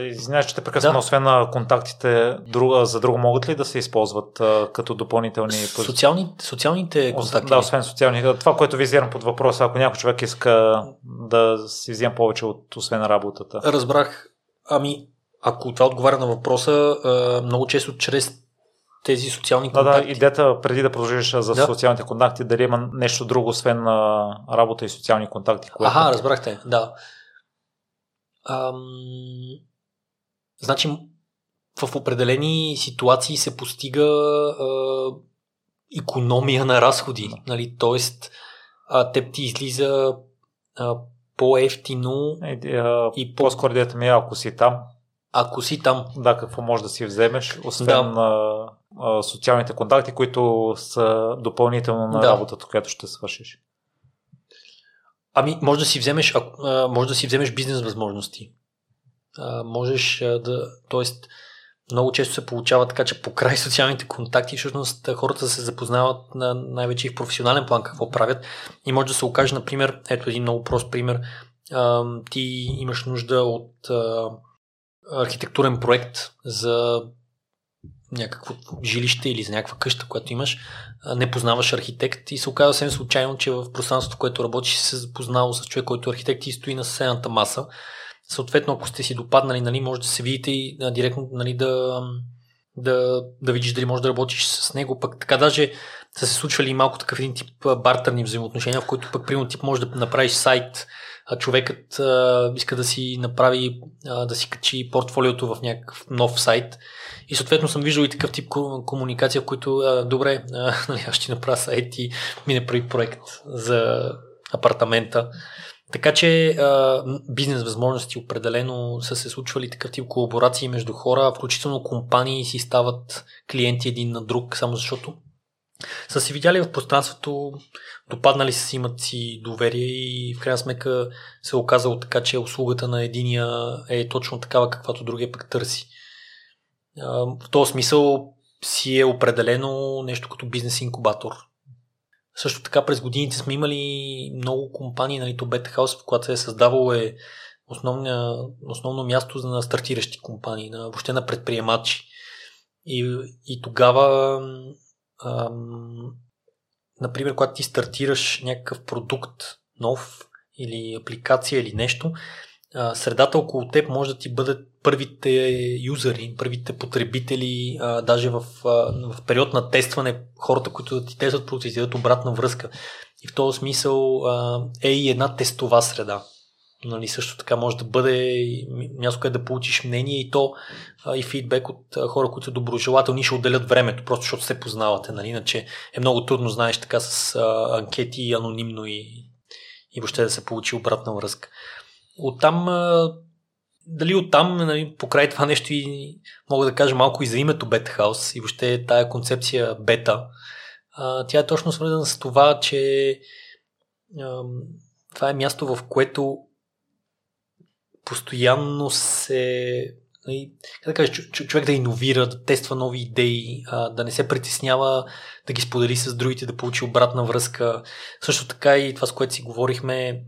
Извинявай, че те прекъсвам, да. освен на контактите, друга, за друго могат ли да се използват а, като допълнителни... Социални, социалните контакти? Да, освен социални. Това, което визирам под въпроса, ако някой човек иска да си взема повече от освен работата. Разбрах. Ами, ако това отговаря на въпроса, много често чрез тези социални контакти. Да, да, идеята преди да продължиш за да. социалните контакти, дали има нещо друго, освен на работа и социални контакти. Което... Ага, разбрахте, да. Ам... Значи, в определени ситуации се постига а, економия на разходи. Да. Нали? Тоест, а, теб ти излиза а, по-ефтино е, а, и по... По-скоро идеята ми е, ако си там, ако си там. Да, какво можеш да си вземеш, освен да. А, социалните контакти, които са допълнително на да. работата, която ще свършиш. Ами, може да си вземеш, а, може да си вземеш бизнес възможности. А, можеш а, да, т.е. много често се получава така, че покрай [laughs] социалните контакти всъщност хората се запознават на най-вече и в професионален план какво правят и може да се окаже, например, ето един много прост пример, а, ти имаш нужда от а, архитектурен проект за някакво жилище или за някаква къща, която имаш, не познаваш архитект и се оказва съвсем случайно, че в пространството, което работиш, се запознал с човек, който е архитект и стои на съседната маса. Съответно, ако сте си допаднали, нали, може да се видите и а, директно нали, да, да, да видиш дали може да работиш с него. Пък така даже са се случвали и малко такъв един тип бартърни взаимоотношения, в който пък примерно тип може да направиш сайт, човекът а, иска да си направи, а, да си качи портфолиото в някакъв нов сайт. И съответно съм виждал и такъв тип комуникация, в който а, добре, а, [laughs] нали, аз ще направя сайт и ми направи проект за апартамента. Така че а, бизнес възможности определено са се случвали такъв тип колаборации между хора, включително компании си стават клиенти един на друг, само защото са си видяли в пространството, допаднали са си, имат си доверие и в крайна сметка се е оказало така, че услугата на единия е точно такава, каквато другия пък търси. В този смисъл си е определено нещо като бизнес инкубатор. Също така през годините сме имали много компании, нали, то Beta House, в която се е създавало е основно, основно място на стартиращи компании, на, въобще на предприемачи. И, и тогава ам, например, когато ти стартираш някакъв продукт нов или апликация или нещо, а, средата около теб може да ти бъдат първите юзери, първите потребители, а, даже в, а, в период на тестване, хората, които да ти тестват продукти, дадат обратна връзка. И в този смисъл а, е и една тестова среда. Нали, също така може да бъде място, където да получиш мнение и то и фидбек от хора, които са доброжелателни, ще отделят времето, просто защото се познавате. Нали? Иначе е много трудно, знаеш, така с а, анкети, анонимно и, и въобще да се получи обратна връзка. Оттам, а, дали оттам, нали, покрай това нещо и мога да кажа малко и за името House и въобще тая концепция бета, тя е точно свързана с това, че това е място, в което постоянно се нали, как да кажа, човек да иновира, да тества нови идеи, да не се притеснява да ги сподели с другите, да получи обратна връзка. Също така и това, с което си говорихме,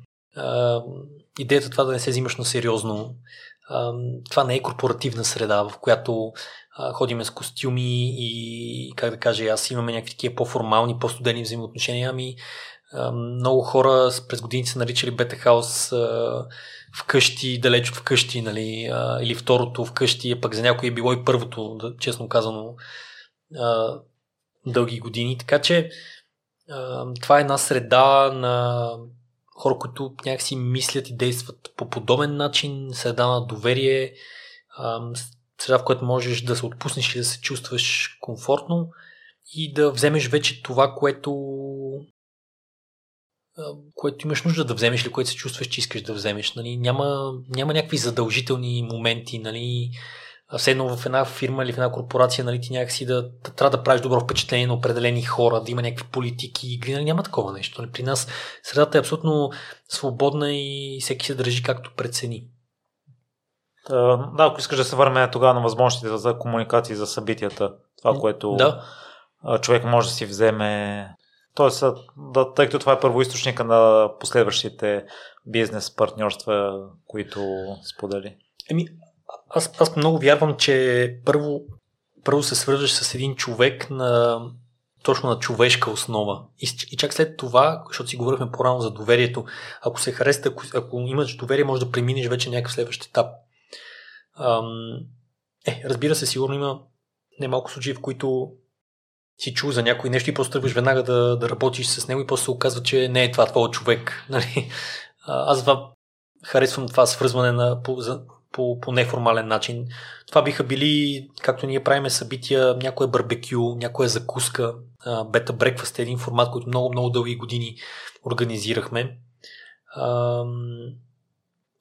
идеята това да не се взимаш на сериозно. Това не е корпоративна среда, в която ходиме с костюми и, как да кажа, аз имаме някакви такива по-формални, по-студени взаимоотношения. Ами, много хора през години са наричали Бета Хаус вкъщи, далеч от вкъщи, нали, а, или второто вкъщи, а пък за някой е било и първото, честно казано, а, дълги години. Така че а, това е една среда на хора, които някакси мислят и действат по подобен начин, среда на доверие, а, среда, в която можеш да се отпуснеш и да се чувстваш комфортно и да вземеш вече това, което което имаш нужда да вземеш или което се чувстваш, че искаш да вземеш. Нали? Няма, няма някакви задължителни моменти. Нали? Все едно в една фирма или в една корпорация нали, ти някакси да, да трябва да правиш добро впечатление на определени хора, да има някакви политики и нали? няма такова нещо. Нали? При нас средата е абсолютно свободна и всеки се държи както прецени. Да, ако искаш да се върнем тогава на възможностите за комуникации за събитията, това, което да. човек може да си вземе Тоест, да, тъй като това е първоисточника на последващите бизнес партньорства, които сподели. Еми, аз, аз много вярвам, че първо, първо се свързваш с един човек на точно на човешка основа. И, и чак след това, защото си говорихме по-рано за доверието, ако се хареса, ако, ако имаш доверие, може да преминеш вече някакъв следващ етап. Ам, е, разбира се, сигурно има немалко случаи, в които си чул за някой нещо и просто тръгваш веднага да, да работиш с него и после се оказва, че не е това твой човек. [laughs] Нали? Аз това харесвам това свързване на, по, за, по, по неформален начин. Това биха били, както ние правиме събития, някоя барбекю, някоя закуска, бета брекфаст един формат, който много, много дълги години организирахме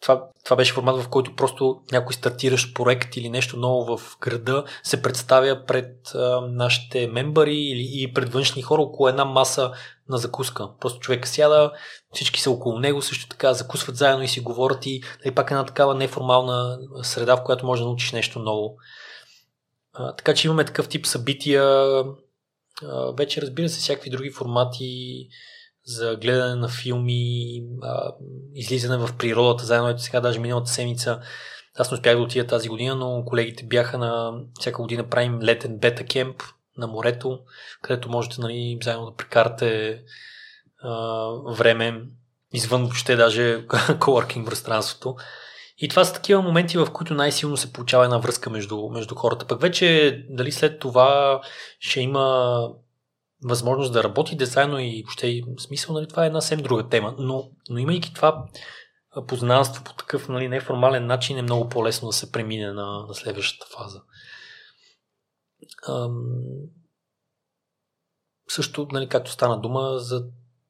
това, това беше формат, в който просто някой стартиращ проект или нещо ново в града се представя пред а, нашите мембари или и пред външни хора около една маса на закуска. Просто човека сяда, всички са около него, също така закусват заедно и си говорят и нали, пак една такава неформална среда, в която може да научиш нещо ново. А, така че имаме такъв тип събития. А, вече разбира се, всякакви други формати за гледане на филми, а, излизане в природата, заедно ето сега, даже миналата седмица, аз не успях да отида тази година, но колегите бяха на всяка година правим летен бета кемп на морето, където можете нали, заедно да прекарате а, време извън въобще даже [laughs] коворкинг пространството. И това са такива моменти, в които най-силно се получава една връзка между, между хората. Пък вече дали след това ще има възможност да работи заедно и въобще смисъл, нали, това е една съвсем друга тема. Но, но имайки това познанство по такъв нали, неформален начин е много по-лесно да се премине на, на следващата фаза. Ам... Също, нали, както стана дума, за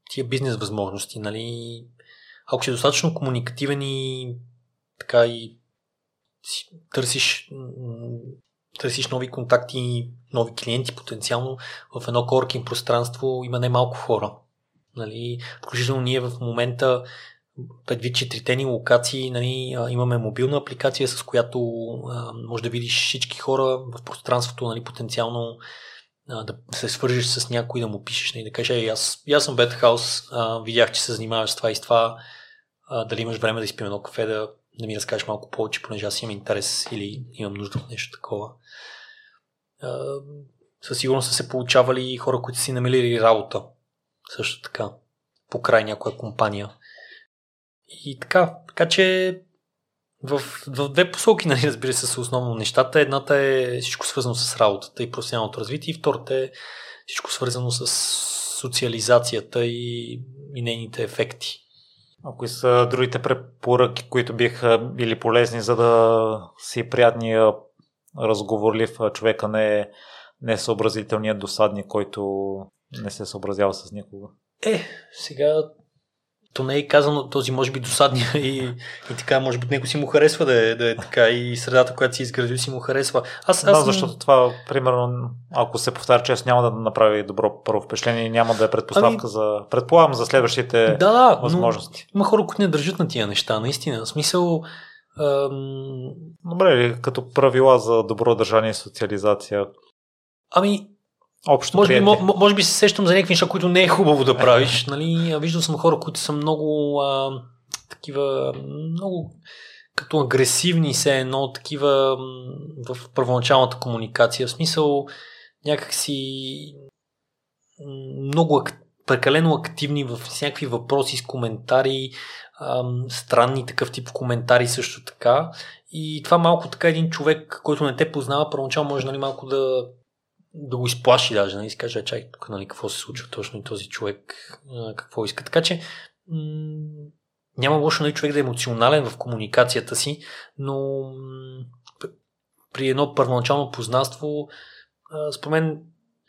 тия бизнес възможности. Нали, ако си достатъчно комуникативен и така и търсиш търсиш нови контакти, нови клиенти потенциално в едно коркин пространство има най-малко хора. Нали, включително ние в момента предвид четирите ни локации, нали, имаме мобилна апликация, с която а, може да видиш всички хора в пространството, нали, потенциално а, да се свържиш с някой, да му пишеш нали, да кажеш, аз, аз съм Бетхаус, видях, че се занимаваш с това и с това, а, дали имаш време да изпием едно кафе, да да ми разкажеш малко повече, понеже аз имам интерес или имам нужда от нещо такова. Със сигурност са се получавали хора, които си намерили работа. Също така. По край някоя компания. И така. Така че в, в две посоки, [laughs] нали, разбира се, са основно нещата. Едната е всичко свързано с работата и професионалното развитие, и втората е всичко свързано с социализацията и, и нейните ефекти. А кои са другите препоръки, които биха били полезни, за да си приятния разговорлив човека не е не съобразителният досадник, който не се съобразява с никого? Е, сега то не е казано този може би досадния и, и така, може би него си му харесва да е, да е така и средата, която си изградил си му харесва. Аз, аз... Да, защото това, примерно, ако се повтаря често, няма да направи добро първо впечатление и няма да е предпоставка ами... за, предполагам, за следващите да, да, възможности. Но има хора, които не държат на тия неща, наистина. В смисъл, ам... Добре, като правила за добро държание и социализация. Ами, Общо може, би, може би се сещам за някакви неща, които не е хубаво да правиш. [laughs] Нали? Виждал съм хора, които са много а, такива, много като агресивни се едно, такива в първоначалната комуникация. В смисъл някакси много прекалено активни в всякакви въпроси с коментари, странни такъв тип коментари също така. И това малко така един човек, който не те познава, първоначално може нали, малко да да го изплаши даже, нали, каже, чай, тук, нали, какво се случва точно и този човек, какво иска. Така че няма лошо нали, човек да е емоционален в комуникацията си, но при едно първоначално познанство, според мен,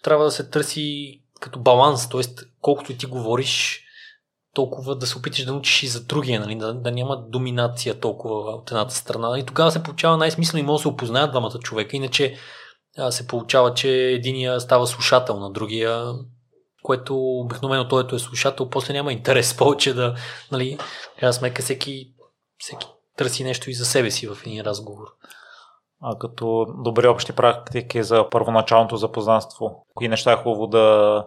трябва да се търси като баланс, т.е. колкото и ти говориш, толкова да се опиташ да научиш и за другия, нали? да, да няма доминация толкова от едната страна. И тогава се получава най-смислено и може да се опознаят двамата човека. Иначе се получава, че единия става слушател на другия, което обикновено той, е слушател, после няма интерес [laughs] повече да, нали, крайна сметка всеки, всеки търси нещо и за себе си в един разговор. А като добри общи практики за първоначалното запознанство, кои неща е хубаво да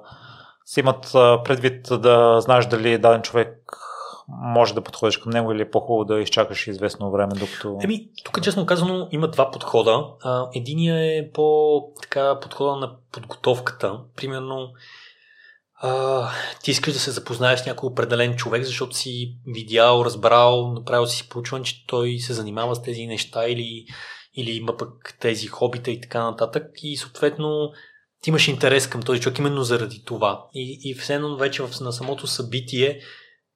си имат предвид да знаеш дали даден човек може да подходиш към него или е по-хубаво да изчакаш известно време, докато... Еми, тук честно казано има два подхода. Единия е по така подхода на подготовката. Примерно, ти искаш да се запознаеш с някой определен човек, защото си видял, разбрал, направил си проучване, че той се занимава с тези неща или, или има пък тези хобита и така нататък. И съответно ти имаш интерес към този човек именно заради това. И, и все едно вече в, на самото събитие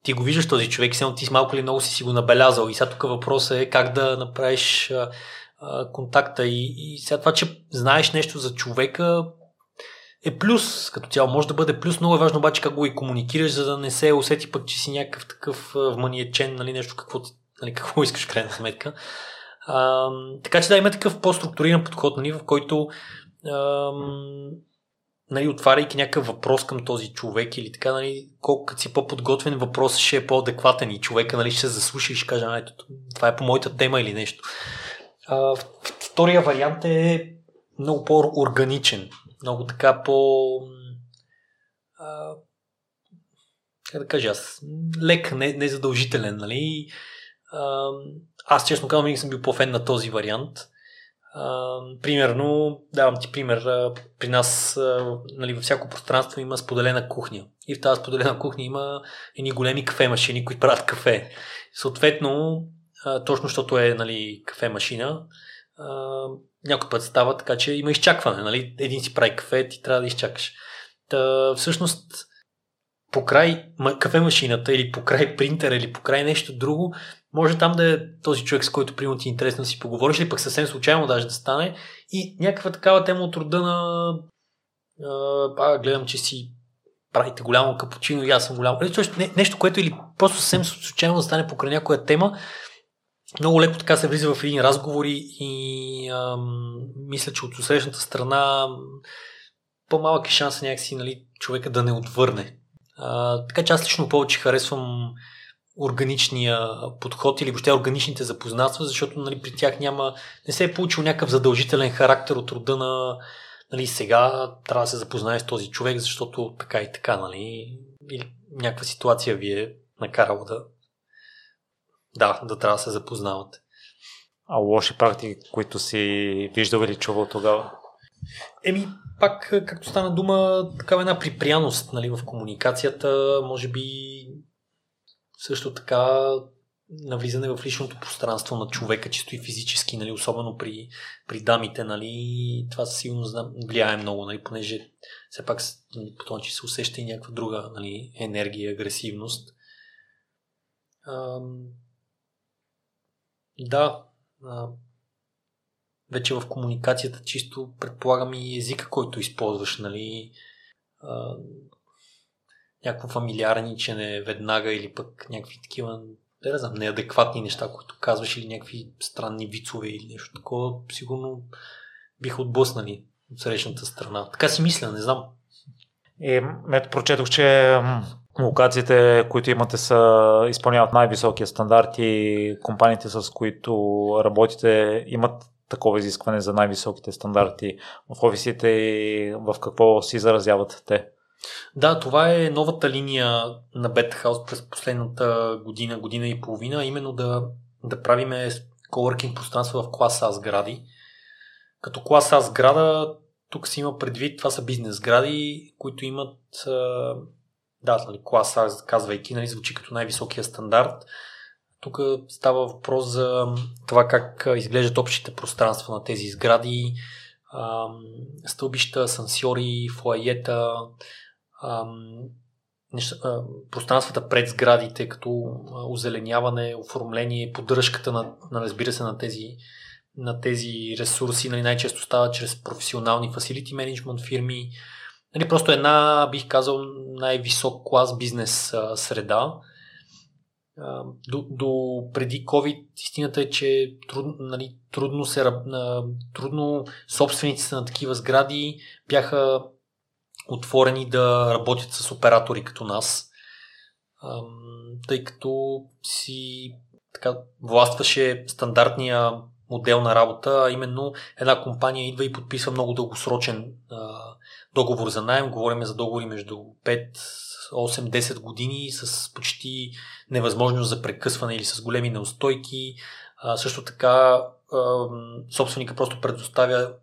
ти го виждаш този човек, само ти малко или много си си го набелязал. И сега тук въпросът е как да направиш а, а, контакта. И, и сега това, че знаеш нещо за човека, е плюс като цяло. Може да бъде плюс, много е важно обаче как го и комуникираш, за да не се усети пък, че си някакъв такъв вманиечен, нали, нещо, какво, нали, какво искаш крайна сметка. А, така че да, има такъв по-структуриран подход, нали, в който а, нали, отваряйки някакъв въпрос към този човек или така, нали, колко си по-подготвен въпрос ще е по-адекватен и човека нали, ще се заслуша и ще каже, ето, това е по моята тема или нещо. А, втория вариант е много по-органичен, много така по... А, как да кажа аз, лек, не, не задължителен, нали? А, аз честно казвам, винаги съм бил по-фен на този вариант. Примерно, давам ти пример, а, при нас а, нали, във всяко пространство има споделена кухня. И в тази споделена кухня има едни големи кафе машини, които правят кафе. Съответно, точно защото е нали, кафе машина, някой път става така, че има изчакване. Нали? Един си прави кафе, ти трябва да изчакаш. Та, всъщност, покрай кафе машината или покрай принтера или покрай нещо друго, може там да е този човек, с който примерно ти е интересно да си поговориш, или пък съвсем случайно даже да стане. И някаква такава тема от рода на а, гледам, че си правите голямо капучино и аз съм голямо. Не, нещо, което или просто съвсем случайно да стане покрай някоя тема, много леко така се влиза в един разговор и, ам, мисля, че от срещната страна по-малък е шанс някакси нали, човека да не отвърне. А, така че аз лично повече харесвам органичния подход или въобще органичните запознатства, защото нали, при тях няма, не се е получил някакъв задължителен характер от рода на нали, сега трябва да се запознае с този човек, защото така и така, нали, или някаква ситуация ви е накарала да да, да трябва да се запознавате. А лоши практики, които си виждал или чувал тогава? Еми, пак, както стана дума, такава една припряност нали, в комуникацията, може би също така навлизане в личното пространство на човека, чисто и физически, нали, особено при, при дамите, нали, това силно влияе много, нали, понеже все пак нали, по този че се усеща и някаква друга нали, енергия, агресивност. А, да, а, вече в комуникацията чисто предполагам и езика, който използваш, нали, а, някакво фамилиарничене веднага или пък някакви такива не знам, неадекватни неща, които казваш или някакви странни вицове или нещо такова, сигурно биха отблъснали от срещната страна. Така си мисля, не знам. И ето прочетох, че локациите, които имате са изпълняват най-високия стандарт и компаниите, с които работите, имат такова изискване за най-високите стандарти в офисите и в какво си заразяват те? Да, това е новата линия на BetHouse през последната година, година и половина, именно да, да правиме коворкинг пространства в клас А сгради. Като клас А сграда, тук си има предвид, това са бизнес сгради, които имат да, нали, клас А, казвайки, нали, звучи като най-високия стандарт. Тук става въпрос за това как изглеждат общите пространства на тези сгради, стълбища, сансьори, флайета, пространствата пред сградите, като озеленяване, оформление, поддръжката на, на разбира се, на тези, на тези ресурси, нали, най-често става чрез професионални facility management фирми, нали, просто една, бих казал, най-висок клас бизнес среда. До, до преди COVID истината е, че труд, нали, трудно, се, трудно собствениците на такива сгради бяха отворени да работят с оператори като нас, тъй като си така, властваше стандартния модел на работа, а именно една компания идва и подписва много дългосрочен а, договор за найем. Говорим за договори между 5, 8, 10 години с почти невъзможност за прекъсване или с големи неустойки. А, също така а, собственика просто предоставя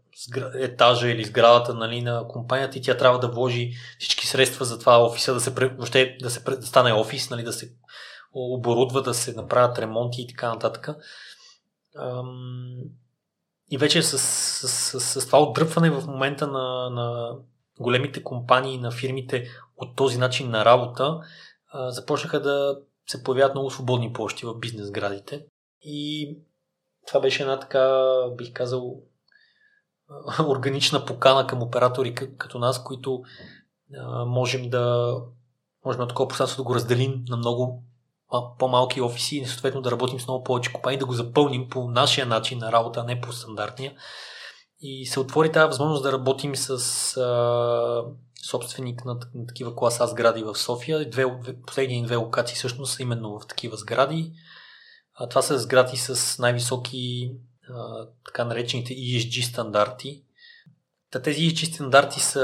етажа или сградата нали, на компанията и тя трябва да вложи всички средства за това офиса да се, въобще, да се да стане офис, нали, да се оборудва, да се направят ремонти и така нататък. И вече с, с, с, с това отдръпване в момента на, на големите компании, на фирмите от този начин на работа, започнаха да се появяват много свободни площи в бизнес градите. И това беше една така, бих казал, [laughs] органична покана към оператори като нас, които можем да можем на такова пространство да го разделим на много по-малки офиси и съответно да работим с много повече компании, да го запълним по нашия начин на работа, а не по стандартния. И се отвори тази възможност да работим с собственик на, на такива класа сгради в София. Две, последни две локации всъщност са именно в такива сгради. А, това са сгради с най-високи а, така наречените ESG стандарти. Та тези ESG стандарти са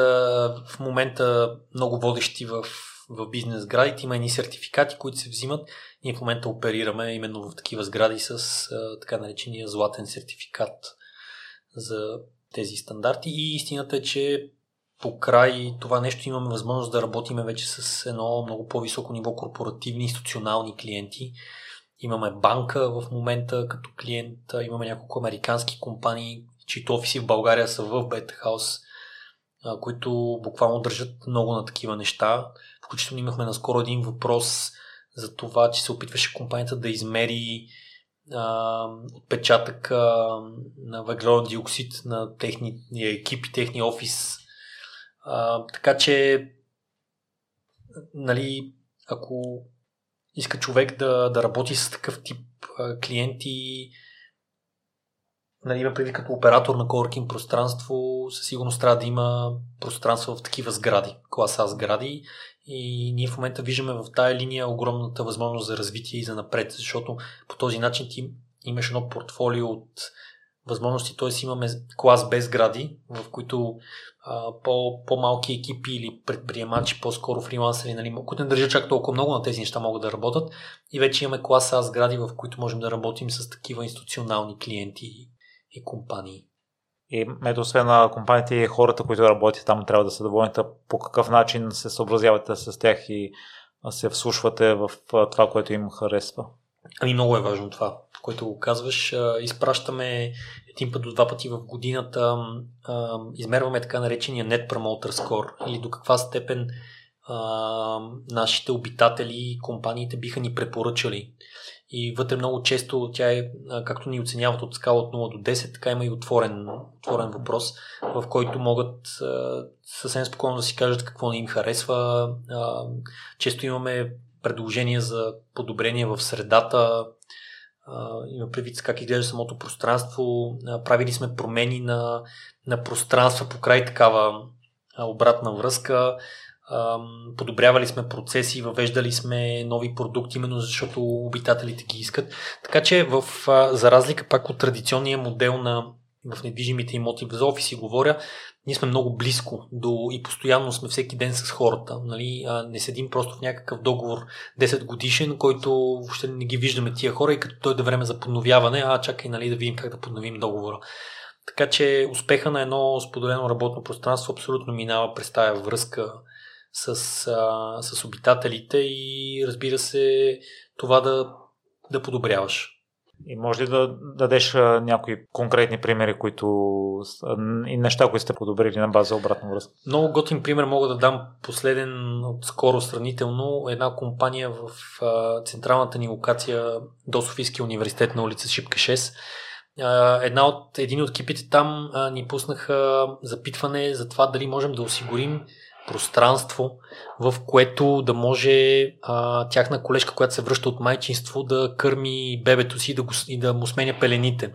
в момента много водещи в в бизнес сградите има едни сертификати, които се взимат. Ние в момента оперираме именно в такива сгради с а, така наречения златен сертификат за тези стандарти. И истината е, че по край това нещо имаме възможност да работиме вече с едно много по-високо ниво корпоративни институционални клиенти. Имаме банка в момента като клиент, имаме няколко американски компании, чието офиси в България са в Бетхаус, които буквално държат много на такива неща. Включително имахме наскоро един въпрос за това, че се опитваше компанията да измери а, отпечатък а, на въглероден диоксид на техния екип и техния офис. А, така че, нали, ако иска човек да, да работи с такъв тип а, клиенти, нали, има преди като оператор на коворкинг пространство, със сигурност трябва да има пространство в такива сгради, класа сгради. И ние в момента виждаме в тая линия огромната възможност за развитие и за напред, защото по този начин ти имаш едно портфолио от възможности, т.е. имаме клас без гради, в които а, по, по-малки екипи или предприемачи, по-скоро фрилансери, нали, които не държат чак толкова много на тези неща могат да работят. И вече имаме клас А сгради, в които можем да работим с такива институционални клиенти и компании. И ето освен на компаниите и хората, които работят там, трябва да се доволните по какъв начин се съобразявате с тях и се вслушвате в това, което им харесва. Ами много е важно това, което го казваш. Изпращаме един път до два пъти в годината, измерваме така наречения Net Promoter Score или до каква степен нашите обитатели, компаниите биха ни препоръчали. И вътре много често тя е, както ни оценяват от скала от 0 до 10, така има и отворен, отворен въпрос, в който могат съвсем спокойно да си кажат какво не им харесва. Често имаме предложения за подобрение в средата, има предвид как изглежда самото пространство. Правили сме промени на, на по край такава обратна връзка. Подобрявали сме процеси, въвеждали сме нови продукти, именно защото обитателите ги искат. Така че в, за разлика пак от традиционния модел на в недвижимите имоти за офиси говоря, ние сме много близко до и постоянно сме всеки ден с хората. Нали? Не седим просто в някакъв договор 10 годишен, който въобще не ги виждаме тия хора и като дойде време за подновяване, а чакай нали, да видим как да подновим договора. Така че успеха на едно споделено работно пространство абсолютно минава през тая връзка с, а, с обитателите и разбира се това да, да подобряваш. И може ли да дадеш някои конкретни примери, които и неща, които сте подобрили на база обратна връзка? Много готин пример мога да дам последен от скоро сравнително. Една компания в централната ни локация до Софийския университет на улица Шипка 6 една от, един от екипите там ни пуснаха запитване за това дали можем да осигурим пространство, в което да може а, тяхна колежка, която се връща от майчинство, да кърми бебето си и да, го, и да му сменя пелените.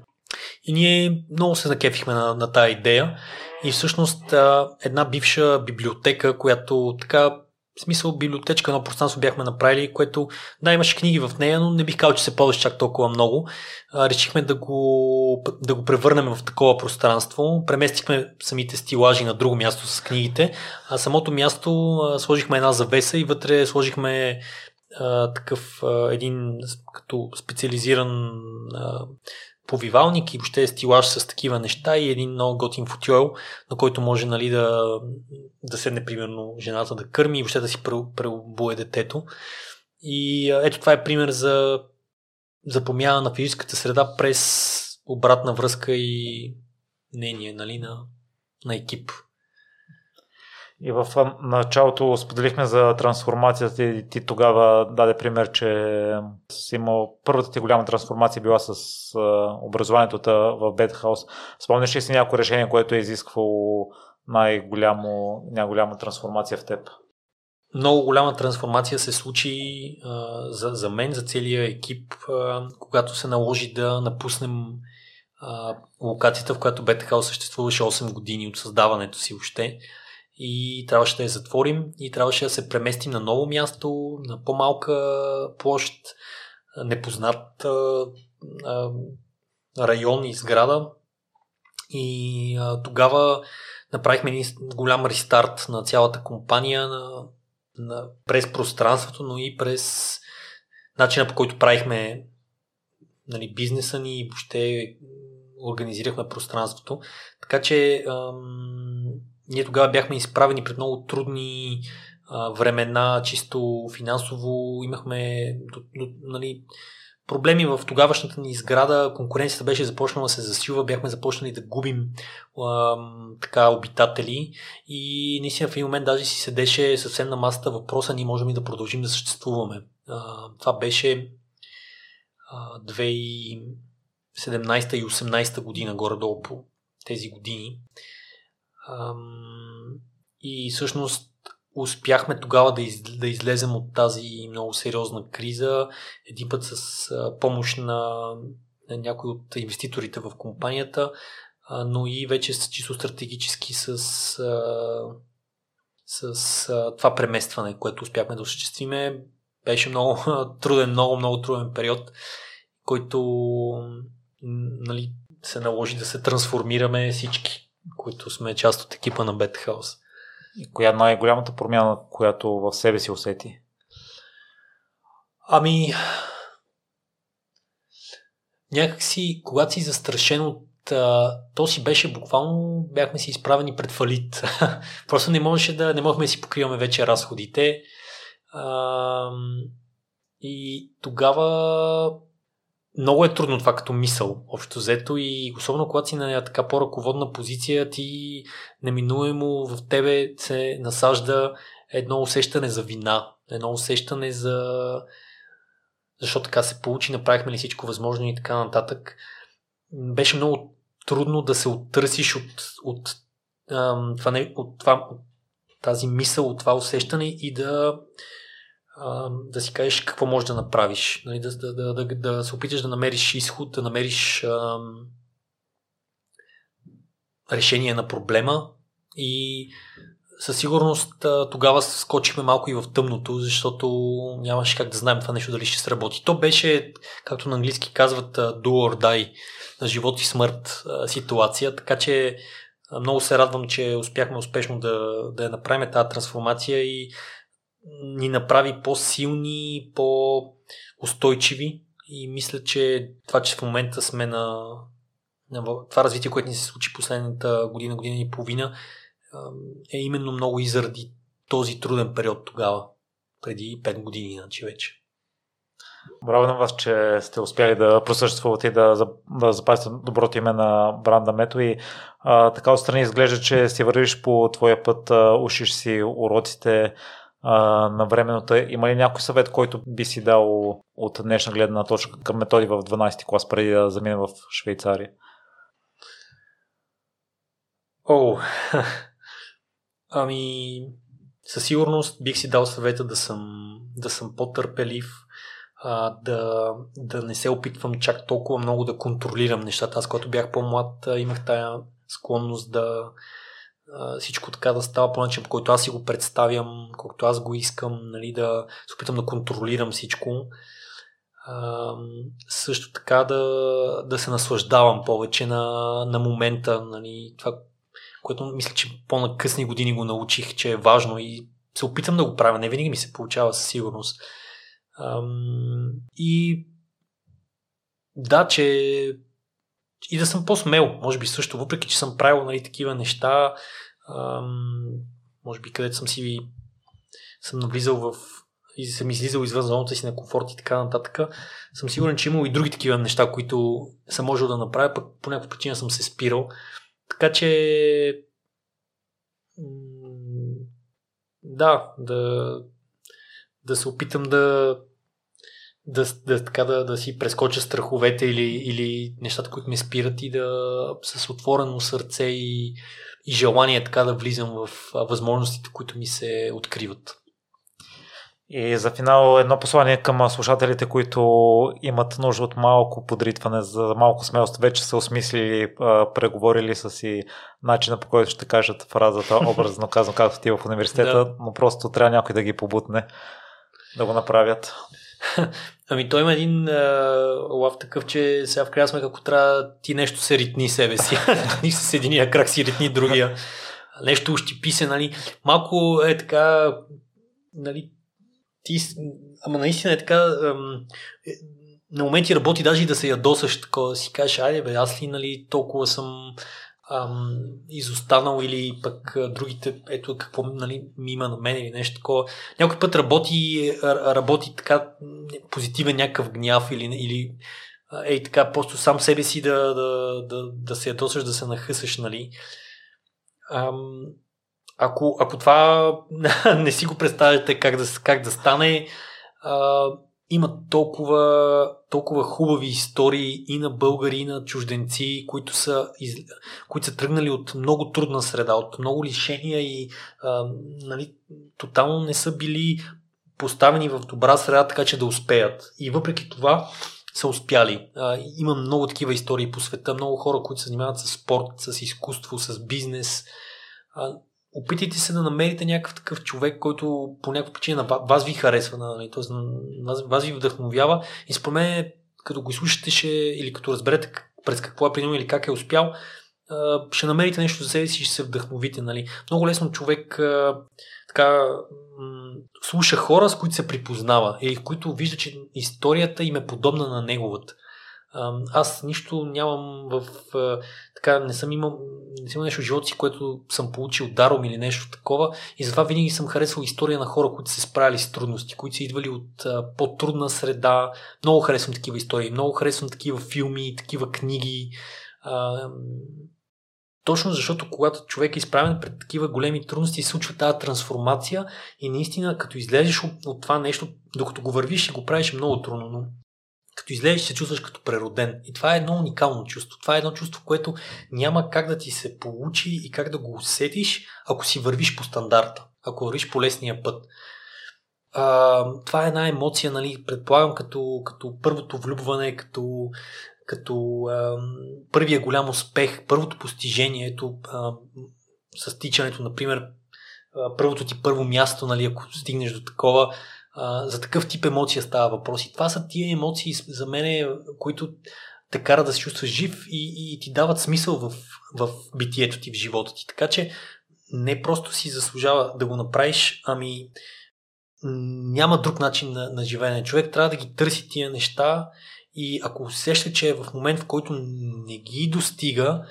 И ние много се накефихме на, на тази идея. И всъщност а, една бивша библиотека, която така в смисъл библиотечка на пространство бяхме направили, което да, имаше книги в нея, но не бих казал, че се ползваше чак толкова много. А, решихме да го, да го превърнем в такова пространство. Преместихме самите стилажи на друго място с книгите, а самото място а, сложихме една завеса и вътре сложихме а, такъв а, един като специализиран а, повивалник и въобще стилаж с такива неща и един много готин футюел, на който може нали, да, да седне примерно жената да кърми и въобще да си преобуе детето. И ето това е пример за, за промяна на физическата среда през обратна връзка и мнение нали, на, на екип. И в началото споделихме за трансформацията и ти тогава даде пример, че си имал първата ти голяма трансформация била с образованието в Бетхаус. Спомняш ли си някое решение, което е изисквало най-голямо, най-голяма трансформация в теб? Много голяма трансформация се случи а, за, за мен, за целия екип, а, когато се наложи да напуснем а, локацията, в която Бетхаус съществуваше 8 години от създаването си въобще и трябваше да я затворим и трябваше да се преместим на ново място, на по-малка площ, непознат а, а, район и сграда. И а, тогава направихме един голям рестарт на цялата компания на, на, през пространството, но и през начина по който правихме нали, бизнеса ни и въобще организирахме пространството. Така че ам, ние тогава бяхме изправени пред много трудни времена, чисто финансово. Имахме нали, проблеми в тогавашната ни сграда. Конкуренцията беше започнала да се засилва, бяхме започнали да губим така обитатели и наистина в един момент даже си седеше съвсем на масата въпроса ние можем ли да продължим да съществуваме. Това беше а, 2017 и 2018 година, горе-долу по тези години. И всъщност успяхме тогава да, из, да излезем от тази много сериозна криза. Един път с помощ на, на някои от инвеститорите в компанията, но и вече с чисто стратегически с, с, с това преместване, което успяхме да осъществиме. Беше много [laughs] труден, много, много труден период, който нали, се наложи да се трансформираме всички които сме част от екипа на Бетхаус. И коя е най-голямата промяна, която в себе си усети? Ами, някакси, когато си застрашен от то си беше буквално, бяхме си изправени пред фалит. [laughs] Просто не можеше да, не можехме да си покриваме вече разходите. А, и тогава много е трудно това като мисъл, общо взето и особено когато си на така по-ръководна позиция, ти неминуемо в тебе се насажда едно усещане за вина, едно усещане за защо така се получи, направихме ли всичко възможно и така нататък. Беше много трудно да се оттърсиш от, от, ам, това, от, това, от тази мисъл, от това усещане и да, да си кажеш какво можеш да направиш. Нали, да, да, да, да, да се опиташ да намериш изход, да намериш ам, решение на проблема и със сигурност тогава скочихме малко и в тъмното, защото нямаше как да знаем това нещо дали ще сработи. То беше, както на английски казват, do or die, на живот и смърт ситуация, така че много се радвам, че успяхме успешно да, да я направим тази трансформация и ни направи по-силни, по-устойчиви и мисля, че това, че в момента сме на, това развитие, което ни се случи последната година, година и половина, е именно много и заради този труден период тогава, преди 5 години иначе вече. Браво на вас, че сте успяли да просъществувате и да, да запазите доброто име на бранда Мето и а, така отстрани изглежда, че си вървиш по твоя път, а, ушиш си уроците на временото. Има ли някой съвет, който би си дал от днешна гледна точка към методи в 12 клас преди да замине в Швейцария? О, [laughs] Ами, със сигурност бих си дал съвета да съм, да съм по-търпелив, а, да, да не се опитвам чак толкова много да контролирам нещата. Аз, когато бях по-млад, имах тая склонност да всичко така да става по начин, по който аз си го представям, колкото аз го искам, нали, да се опитам да контролирам всичко. А, също така да, да се наслаждавам повече на, на момента, нали, това, което мисля, че по-накъсни години го научих, че е важно и се опитам да го правя. Не винаги ми се получава със сигурност. Ам, и да, че и да съм по-смел, може би също, въпреки че съм правил нали, такива неща, ам, може би където съм си съм навлизал в и съм излизал извън зоната си на комфорт и така нататък, съм сигурен, че имал и други такива неща, които съм можел да направя, пък по някаква причина съм се спирал. Така че да, да, да се опитам да да, да, така, да, да си прескоча страховете или, или нещата, които ме спират и да с отворено сърце и, и желание така да влизам в възможностите, които ми се откриват. И за финал едно послание към слушателите, които имат нужда от малко подритване, за малко смелост, вече са осмислили, преговорили са си начина по който ще кажат фразата, [laughs] образно казвам, както ти в университета, да. но просто трябва някой да ги побутне да го направят. [laughs] Ами той има един лав такъв, че сега в крайна сметка, ако трябва ти нещо се ритни себе си. [laughs] Се с единия крак си ритни другия. Нещо ущипи се, нали. Малко е така, нали, ти, ама наистина е така, ам, е, на моменти работи даже и да се ядосаш, такова, си кажеш, айде бе, аз ли нали, толкова съм ам, изостанал или пък другите, ето какво нали, ми има на мен или нещо такова. Някой път работи, работи така позитивен някакъв гняв или, или ей така, просто сам себе си да, да, да, да се ядосаш, да се нахъсаш, нали. Ам, ако, ако това [laughs] не си го представяте как да, как да стане, а, има толкова, толкова хубави истории и на българи, и на чужденци, които са, из, които са тръгнали от много трудна среда, от много лишения и а, нали, тотално не са били поставени в добра среда, така че да успеят. И въпреки това са успяли. А, има много такива истории по света, много хора, които се занимават с спорт, с изкуство, с бизнес. А, опитайте се да намерите някакъв такъв човек, който по някаква причина на вас ви харесва, нали, т.е. Вас, ви вдъхновява и според мен, като го изслушате ще, или като разберете през какво е принудил или как е успял, ще намерите нещо за себе си и ще се вдъхновите. Нали. Много лесно човек така слуша хора, с които се припознава в които вижда, че историята им е подобна на неговата. Аз нищо нямам в... Така, не съм имал, не съм имал нещо в живота си, което съм получил даром или нещо такова. И затова винаги съм харесвал история на хора, които се справили с трудности, които са идвали от по-трудна среда. Много харесвам такива истории. Много харесвам такива филми, такива книги. точно защото когато човек е изправен пред такива големи трудности, се случва тази трансформация и наистина като излезеш от, това нещо, докато го вървиш и го правиш много трудно, но като излезеш се чувстваш като прероден. И това е едно уникално чувство. Това е едно чувство, което няма как да ти се получи и как да го усетиш, ако си вървиш по стандарта, ако вървиш по лесния път. А, това е една емоция, нали, предполагам, като, като първото влюбване, като, като а, първия голям успех, първото постижение, ето а, с тичането, например, а, първото ти първо място, нали, ако стигнеш до такова, за такъв тип емоция става въпрос. И това са тия емоции за мен, които те карат да се чувстваш жив и, и ти дават смисъл в, в битието ти, в живота ти. Така че не просто си заслужава да го направиш, ами няма друг начин на, на живеене. Човек трябва да ги търси тия неща и ако усеща, че е в момент, в който не ги достига,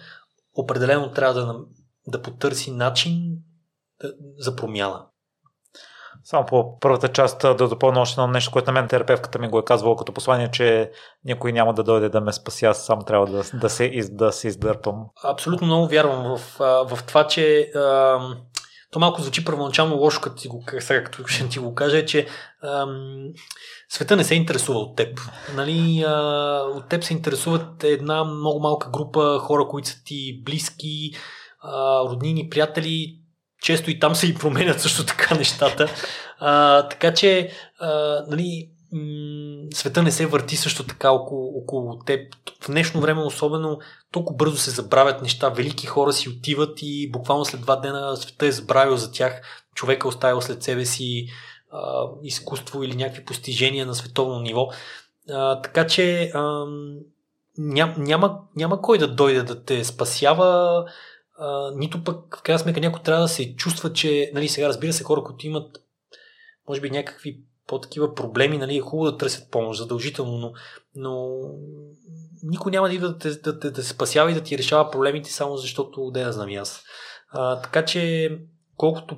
определено трябва да, да потърси начин за промяна. Само по първата част да допълня още едно нещо, което на мен терапевката ми го е казвала като послание, че никой няма да дойде да ме спаси, аз сам трябва да, да, се, да се издърпам. Абсолютно много вярвам в, в това, че то малко звучи първоначално лошо, като ти го, сега, като ще ти го кажа, е, че ам, света не се интересува от теб. Нали, а, от теб се интересуват една много малка група хора, които са ти близки, а, роднини, приятели, често и там се и променят също така нещата. А, така че, а, нали, света не се върти също така около, около теб. В днешно време особено толкова бързо се забравят неща. Велики хора си отиват и буквално след два дена света е забравил за тях. Човека е оставил след себе си а, изкуство или някакви постижения на световно ниво. А, така че а, ням, няма, няма кой да дойде да те спасява, нито пък в крайна сметка някой трябва да се чувства, че нали, сега разбира се хора, които имат може би някакви по-такива проблеми, нали, е хубаво да търсят помощ, задължително, но, но никой няма да идва да те, да, да, да спасява и да ти решава проблемите само защото да я знам аз. А, така че, колкото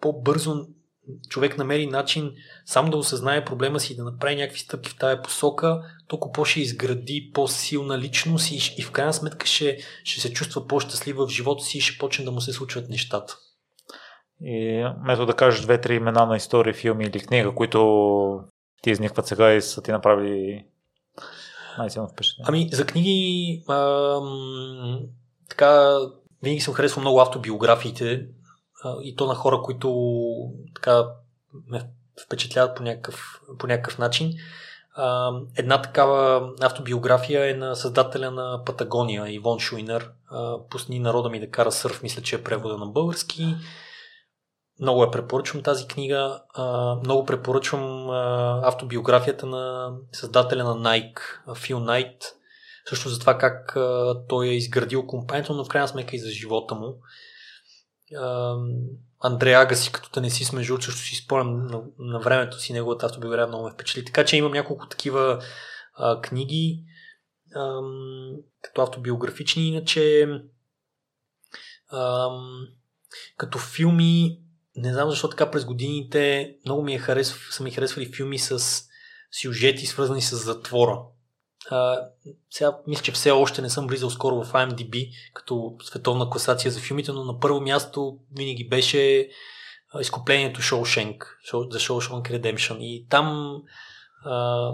по-бързо човек намери начин сам да осъзнае проблема си и да направи някакви стъпки в тая посока, толкова по-ще изгради по-силна личност и, и в крайна сметка ще, ще се чувства по-щастлива в живота си и ще почне да му се случват нещата. И мето да кажеш две-три имена на истории, филми или книга, които ти изникват сега и са ти направили най-силно впечатление. Ами, за книги ам, така, винаги съм харесвал много автобиографиите и то на хора, които така ме впечатляват по някакъв, по някакъв начин. Една такава автобиография е на създателя на Патагония, Ивон Шуинер. Пусни народа ми да кара сърф, мисля, че е превода на български. Много я препоръчвам тази книга. Много препоръчвам автобиографията на създателя на Nike, Фил Найт. Също за това как той е изградил компанията, но в крайна сметка и за живота му. Андрея Агаси, като да не си сме жур, също си спомням на, на времето си неговата автобиография много ме впечатли. Така че имам няколко такива а, книги а, като автобиографични, иначе а, като филми не знам защо така през годините много ми е харесв, са ми харесвали филми с сюжети, свързани с затвора. Сега мисля, че все още не съм влизал скоро в IMDb като световна класация за филмите, но на първо място винаги беше изкуплението Шоушенк, за Shawshank Redemption. И там а,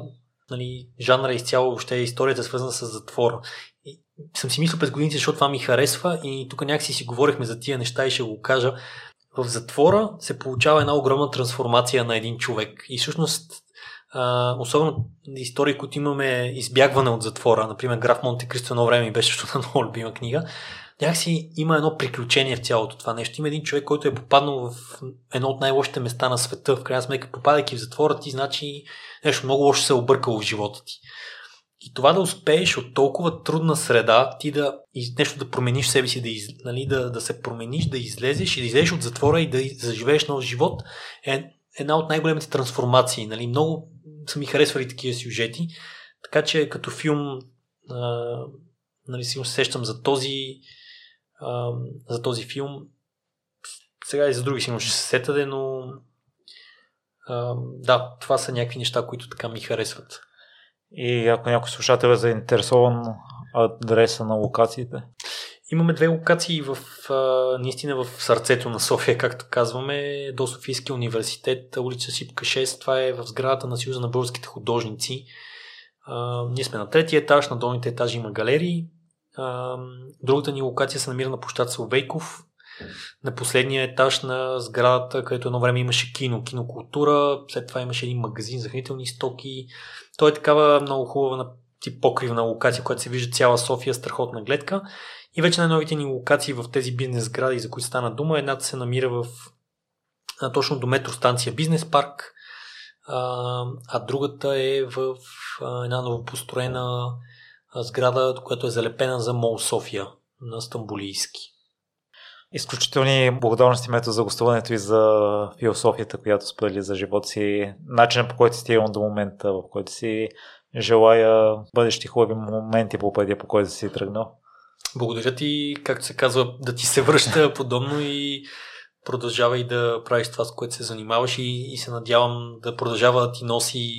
нали, жанра изцяло въобще е историята свързана с затвора. И съм си мислил през годините, защото това ми харесва и тук някакси си говорихме за тия неща и ще го кажа в затвора се получава една огромна трансформация на един човек. И всъщност, а, особено истории, които имаме избягване от затвора, например Граф Монте Кристо едно време ми беше също на много любима книга, някакси има едно приключение в цялото това нещо. Има един човек, който е попаднал в едно от най-лошите места на света. В крайна сметка, попадайки в затвора ти, значи нещо много лошо се е объркало в живота ти. И това да успееш от толкова трудна среда, ти да нещо да промениш себе си, да, из, нали, да, да се промениш, да излезеш и да излезеш от затвора и да заживееш нов живот, е една от най-големите трансформации. Нали. Много са ми харесвали такива сюжети. Така че като филм а, нали, си сещам за този, а, за този филм. Сега и за други сигурно ще се сетаде, но а, да, това са някакви неща, които така ми харесват. И ако някой слушател е заинтересован адреса на локациите? Имаме две локации в, а, наистина в сърцето на София, както казваме, до Софийския университет, улица Сипка 6. Това е в сградата на Съюза на българските художници. А, ние сме на третия етаж, на долните етажи има галерии. А, другата ни локация се намира на площад Салвейков, на последния етаж на сградата, където едно време имаше кино, кинокултура, след това имаше един магазин за хранителни стоки. Той е такава много хубава тип покривна локация, която се вижда цяла София, страхотна гледка. И вече на новите ни локации в тези бизнес сгради, за които стана дума, едната се намира в а, точно до метростанция Бизнес парк, а, а другата е в а, една новопостроена сграда, която е залепена за Мол София на Стамбулийски. Изключителни благодарности мето за гостуването и за философията, която сподели за живота си, начинът по който си стигнал до момента, в който си желая бъдещи хубави моменти по пътя, по който си тръгнал. Благодаря ти, както се казва, да ти се връща [laughs] подобно и продължавай да правиш това, с което се занимаваш и, и се надявам да продължава да ти носи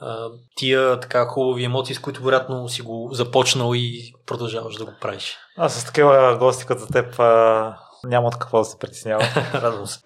а, тия така хубави емоции, с които вероятно си го започнал и продължаваш да го правиш. Аз с такива гости като теб а, няма от какво да се притеснява. [laughs] Радвам се.